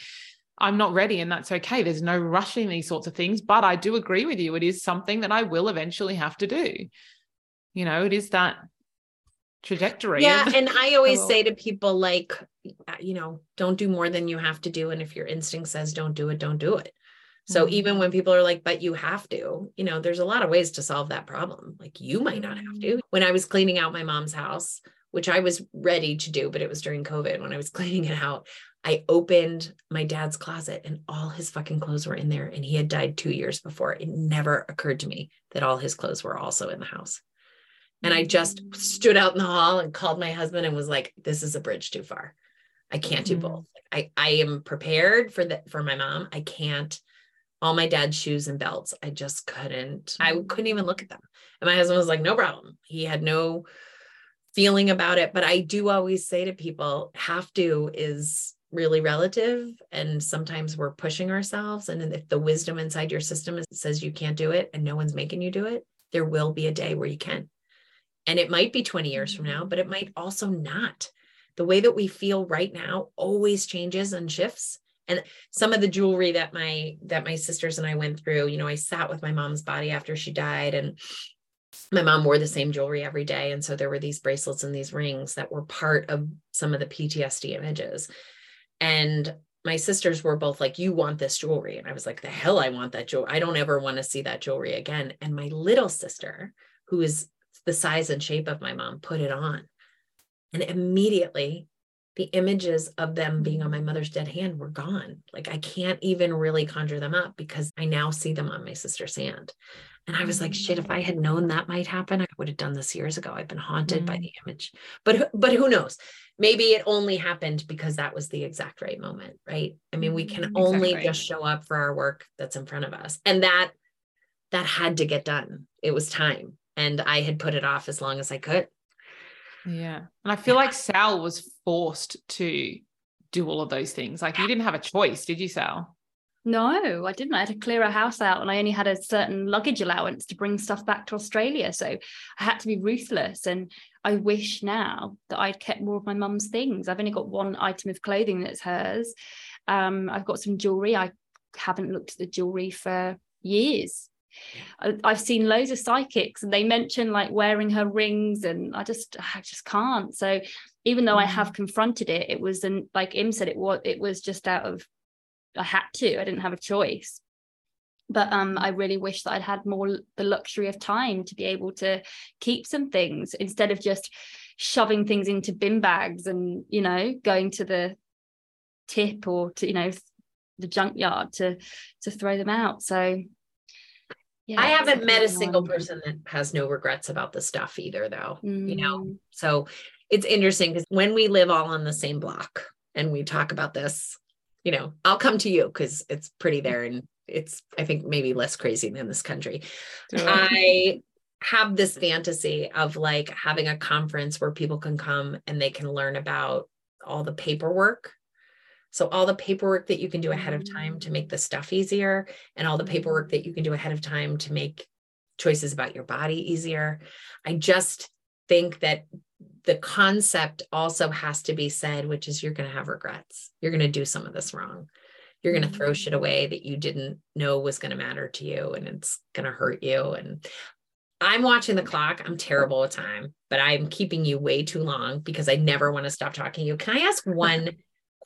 I'm not ready, and that's okay. There's no rushing these sorts of things. But I do agree with you. It is something that I will eventually have to do. You know, it is that trajectory. yeah of- *laughs* and i always say to people like uh, you know don't do more than you have to do and if your instinct says don't do it don't do it. So Mhm. even when people are like but you have to you know there's a lot of ways to solve that problem. Like you might not have to. When i was cleaning out my mom's house which i was ready to do but it was during covid when i was *laughs* cleaning it out i opened my dad's closet and all his fucking clothes were in there and he had died 2 years before. It never occurred to me that all his clothes were also in the house And I just stood out in the hall and called my husband and was like, this is a bridge too far. I can't do mm-hmm. both. I, I am prepared for that for my mom. I can't all my dad's shoes and belts. I just couldn't, I mm-hmm. couldn't even look at them. And my husband was like, no problem. He had no feeling about it. But I do always say to people, have to is really relative. And sometimes we're pushing ourselves. And if the wisdom inside your system says you can't do it and no one's making you do it, there will be a day where you can. And it might be 20 years from now, mm-hmm. but it might also not. The way that we feel right now always changes and shifts and some of the jewelry that my that my sisters and I went through, you know, I sat with my mom's body after she died and my mom wore the same jewelry every day and so there were these bracelets and these rings that were part of some of the PTSD images. And my sisters were both like, You want this jewelry. And I was like, The hell, I want that jewelry. I don't ever want to see that jewelry again. And my little sister, who is the size and shape of my mom, put it on. And immediately the images of them being on my mother's dead hand were gone. Like I can't even really conjure them up because I now see them on my sister's hand. And I was like, shit, if I had known that might happen, I would have done this years ago. I've been haunted mm. by the image. But but who knows? Maybe it only happened because that was the exact right moment, right? I mean, we can mm, only just show up for our work that's in front of us. And that that had to get done. It was time. And I had put it off as long as I could. Yeah. And I feel like Sal was forced to do all of those things. Like you didn't have a choice, did you, Sal? No, I didn't. I had to clear a house out and I only had a certain luggage allowance to bring stuff back to Australia. So I had to be ruthless. And I wish now that I'd kept more of my mum's things. I've only got one item of clothing that's hers. Um, I've got some jewelry. I haven't looked at the jewelry for years. I've seen loads of psychics and they mention like wearing her rings and I just I just can't. So even though mm. I have confronted it, it was and like Im said it was it was just out of I had to. I didn't have a choice. But um I really wish that I'd had more the luxury of time to be able to keep some things instead of just shoving things into bin bags and you know going to the tip or to you know the junkyard to to throw them out so yeah, I haven't met a single person that has no regrets about the stuff either, though. Mm. You know, mm. so it's interesting because when we live all on the same block and we talk about this, you know, I'll come to you because it's pretty there and it's, I think, maybe less crazy than this country. I have this fantasy of like having a conference where people can come and they can learn about all the paperwork so all the paperwork that you can do ahead of time to make the stuff easier and all the paperwork that you can do ahead of time to make choices about your body easier. I just think that the concept also has to be said, which is you're going to have regrets. You're going to do some of this wrong. You're going to throw shit mm-hmm. away that you didn't know was going to matter to you and it's going to hurt you. And I'm watching the clock. I'm terrible with time, but I'm keeping you way too long because I never want to stop talking to you. Can I ask *laughs* one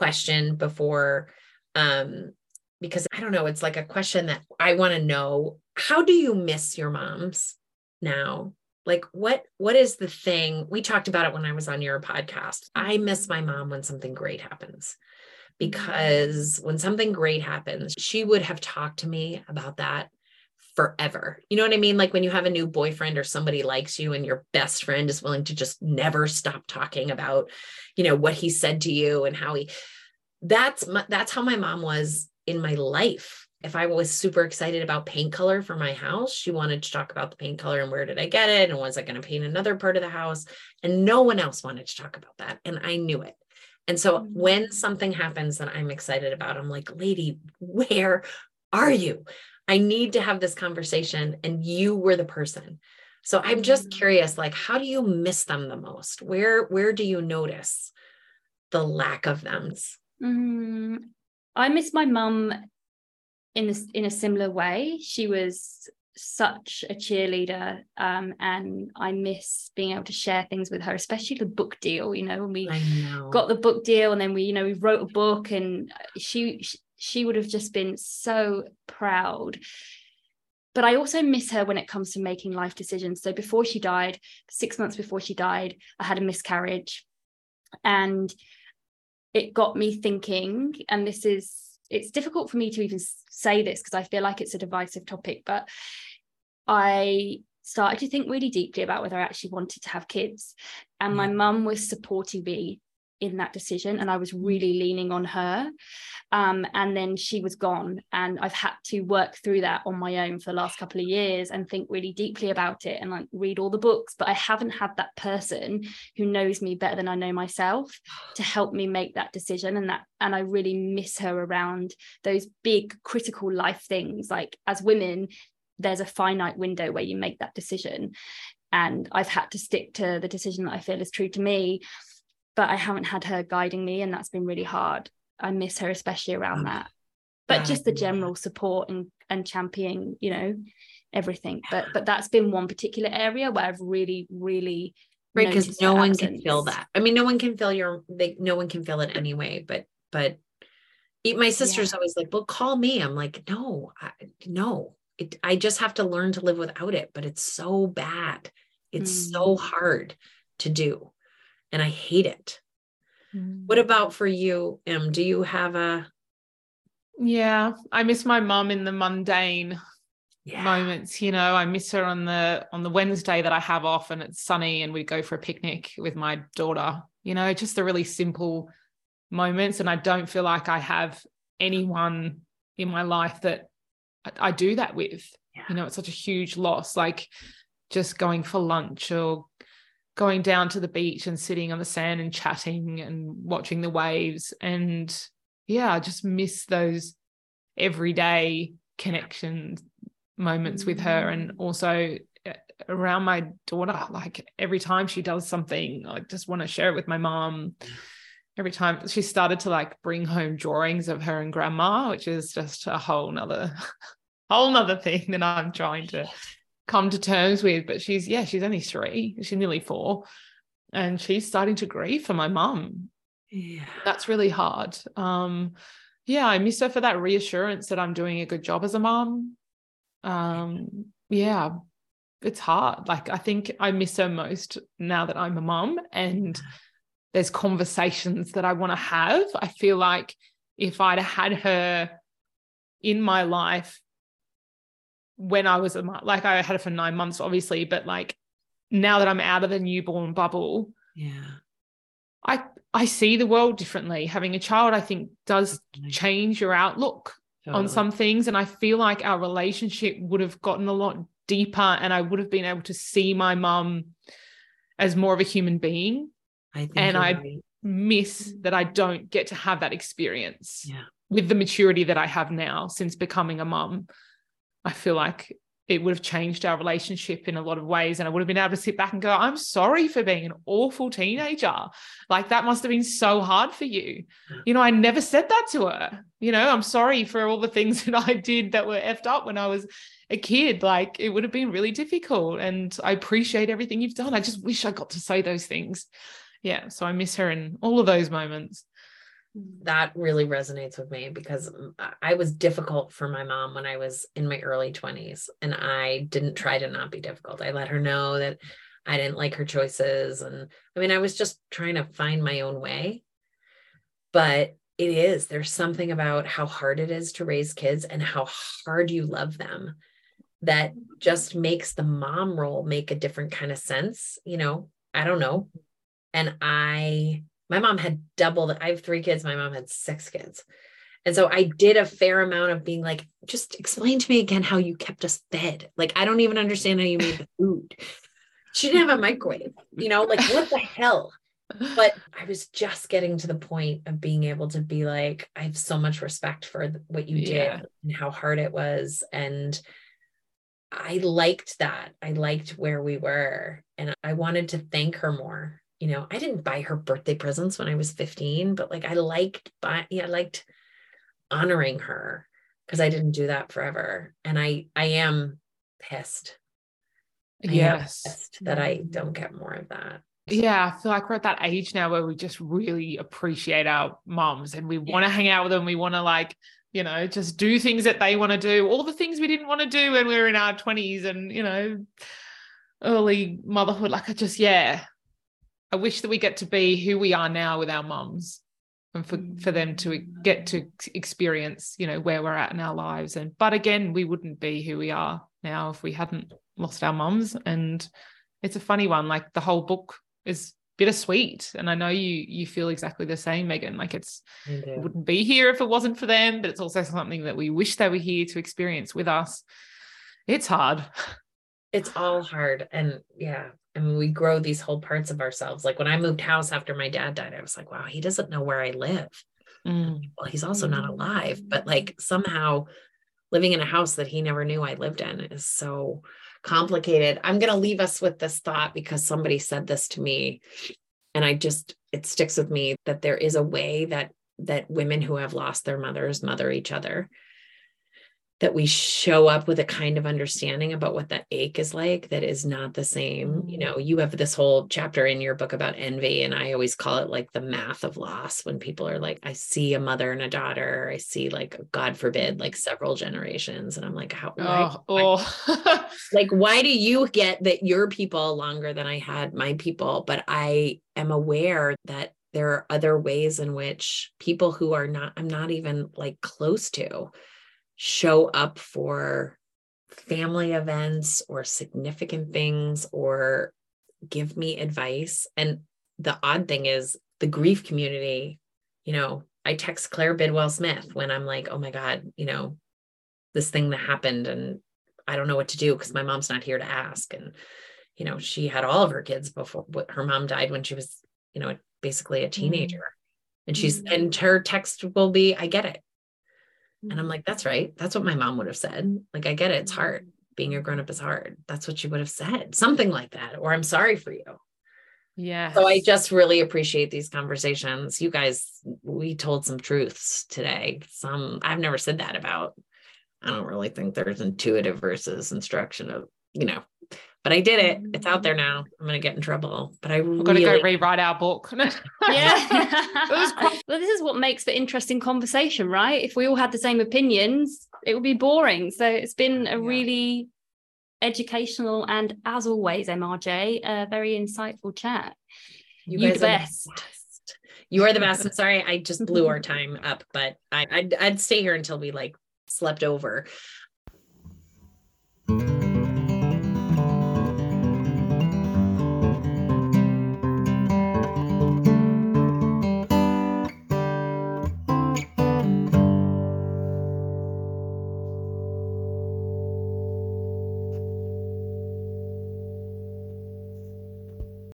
question before um because I don't know, it's like a question that I want to know. How do you miss your moms now? Like what what is the thing? We talked about it when I was on your podcast. I miss my mom when something great happens. Because when something great happens, she would have talked to me about that forever. You know what I mean? Like when you have a new boyfriend or somebody likes you and your best friend is willing to just never stop talking about, you know, what he said to you and how he that's my, that's how my mom was in my life. If I was super excited about paint color for my house, she wanted to talk about the paint color and where did I get it and was I going to paint another part of the house and no one else wanted to talk about that and I knew it. And so mm-hmm. when something happens that I'm excited about, I'm like, lady, where are you? I need to have this conversation. And you were the person. So I'm just mm-hmm. curious, like, how do you miss them the most? Where, where do you notice the lack of them? Mm, I miss my mum in a, in a similar way. She was such a cheerleader um, and i miss being able to share things with her especially the book deal you know when we got the book deal and then we you know we wrote a book and she she would have just been so proud but I also miss her when it comes to making life decisions. So before she died, six months before she died, I had a miscarriage. And it got me thinking, and this is, it's difficult for me to even say this because I feel like it's a divisive topic, but I started to think really deeply about whether I actually wanted to have kids. And my mm. mum was supporting me in that decision and I was really leaning on her. Um, and then she was gone. And I've had to work through that on my own for the last couple of years and think really deeply about it and like read all the books. But I haven't had that person who knows me better than I know myself *sighs* to help me make that decision. And that and I really miss her around those big critical life things. Like as women, there's a finite window where you make that decision. And I've had to stick to the decision that I feel is true to me but I haven't had her guiding me, and that's been really hard. I miss her, especially around Oh, that. But just the yeah. general support and and championing, you know, everything. But but that's been one particular area where I've really, really right because no one can feel that i mean no one can feel your they no one can feel it anyway but but my sister's always like well call me i'm like no I, no it, i just have to learn to live without it but it's so bad it's so Mm. hard to do and i hate it. Mm. what about for you Im do you have a Yeah, I miss my mum in the mundane yeah. moments you know i miss her on the on the wednesday that i have off and it's sunny and we go for a picnic with my daughter you know just the really simple moments. And i don't feel like i have anyone in my life that i, I do that with. Yeah. you know it's such a huge loss like just going for lunch or going down to the beach and sitting on the sand and chatting and watching the waves. And yeah i just miss those everyday connection moments with her and also uh, around my daughter. Like every time she does something i just want to share it with my mom. Every time she started to like bring home drawings of her and grandma which is just a whole nother *laughs* whole nother thing that i'm trying to come to terms with but she's yeah she's only three. She's nearly four. And she's starting to grieve for my mum. Yeah. That's really hard. Um yeah i miss her for that reassurance that i'm doing a good job as a mom um yeah it's hard. Like i think i miss her most now that i'm a mom and there's conversations that i want to have. I feel like if i'd had her in my life when i was a like i had it for nine months obviously but like now that i'm out of the newborn bubble yeah I I see the world differently. Having a child, I think, does Totally. change your outlook on some things. And I feel like our relationship would have gotten a lot deeper and I would have been able to see my mum as more of a human being. I think and I- right. Miss that I don't get to have that experience yeah with the maturity that I have now since becoming a mum. I feel like it would have changed our relationship in a lot of ways. And I would have been able to sit back and go, I'm sorry for being an awful teenager. Like that must have been so hard for you. You know, I never said that to her. You know, I'm sorry for all the things *laughs* that I did that were effed up when I was a kid. Like it would have been really difficult. And I appreciate everything you've done. I just wish I got to say those things. Yeah. So I miss her in all of those moments. That really resonates with me because mm, I- I was difficult for my mom when I was in my early 20s and I didn't try to not be difficult. I let her know that I didn't like her choices and I mean I was just trying to find my own way. But it is there's something about how hard it is to raise kids and how hard you love them that just makes the mom role make a different kind of sense, you know. I don't know. And I my mom had double the, I have three kids. My mom had six kids. And so I did a fair amount of being like, just explain to me again how you kept us fed. Like, I don't even understand how you made the food. She didn't have a microwave, you know, like what the hell? But I was just getting to the point of being able to be like, I have so much respect for what you Yeah. did and how hard it was. And I liked that. I liked where we were. And I wanted to thank her more. You know, I didn't buy her birthday presents when I was 15, but like I liked buy yeah, I liked honoring her because I didn't do that forever. And I I am pissed. I am Yes. pissed that I don't get more of that. Yeah, I feel like we're at that age now where we just really appreciate our moms and we want to hang out with them. We want to like, you know, just do things that they want to do, all the things we didn't want to do when we were in our 20s and, you know, early motherhood. Like I just, yeah. I wish that we get to be who we are now with our moms and for, for them to get to experience, you know, where we're at in our lives. And but again, we wouldn't be who we are now if we hadn't lost our mums. And it's a funny one. Like the whole book is bittersweet. And I know you you feel exactly the same, Meghan. Like it's it wouldn't be here if it wasn't for them, but it's also something that we wish they were here to experience with us. It's hard. It's all hard. And yeah, I mean, we grow these whole parts of ourselves. Like when I moved house after my dad died, I was like, wow, he doesn't know where I live. Mm. Well, he's also not alive, but like somehow living in a house that he never knew I lived in is so complicated. I'm going to leave us with this thought because somebody said this to me and I just it sticks with me that there is a way that that women who have lost their mothers mother each other that we show up with a kind of understanding about what that ache is like that is not the same. You mm. know, you have this whole chapter in your book about envy, and I always call it like the math of loss when people are like, I see a mother and a daughter, I see like, God forbid, like several generations. And I'm like, how, why, oh, oh. *laughs* like, why do you get that your people longer than I had my people? But I am aware that there are other ways in which people who are not, I'm not even like close to, show up for family events or significant things or give me advice. And the odd thing is the grief community, you know, I text Claire Bidwell Smith when I'm like, oh my God, you know, this thing that happened and I don't know what to do because my mom's not here to ask. And, you know, she had all of her kids before her mom died when she was, you know, basically a teenager. Mm-hmm. And she's, mm-hmm. and her text will be, I get it. And I'm mm-hmm. like, that's right. That's what my mom would have said. Like, I get it. It's hard. Being a grown up is hard. That's what she would have said. Something like that. Or I'm sorry for you. Yeah. So I just really appreciate these conversations. You guys, we told some truths today. Some I've never said that about. I don't really think there's intuitive versus instruction of, you know, but I did it. It's out there now. I'm going to get in trouble, but I we're really... going to go rewrite our book. *laughs* yeah. *laughs* well, this is what makes for interesting conversation, right? If we all had the same opinions, it would be boring. So it's been a yeah. really educational and, as always, MRJ, a very insightful chat. You, you the best. The best. You are the best. I'm sorry, I just blew our time up, but I, I'd, I'd stay here until we like slept over.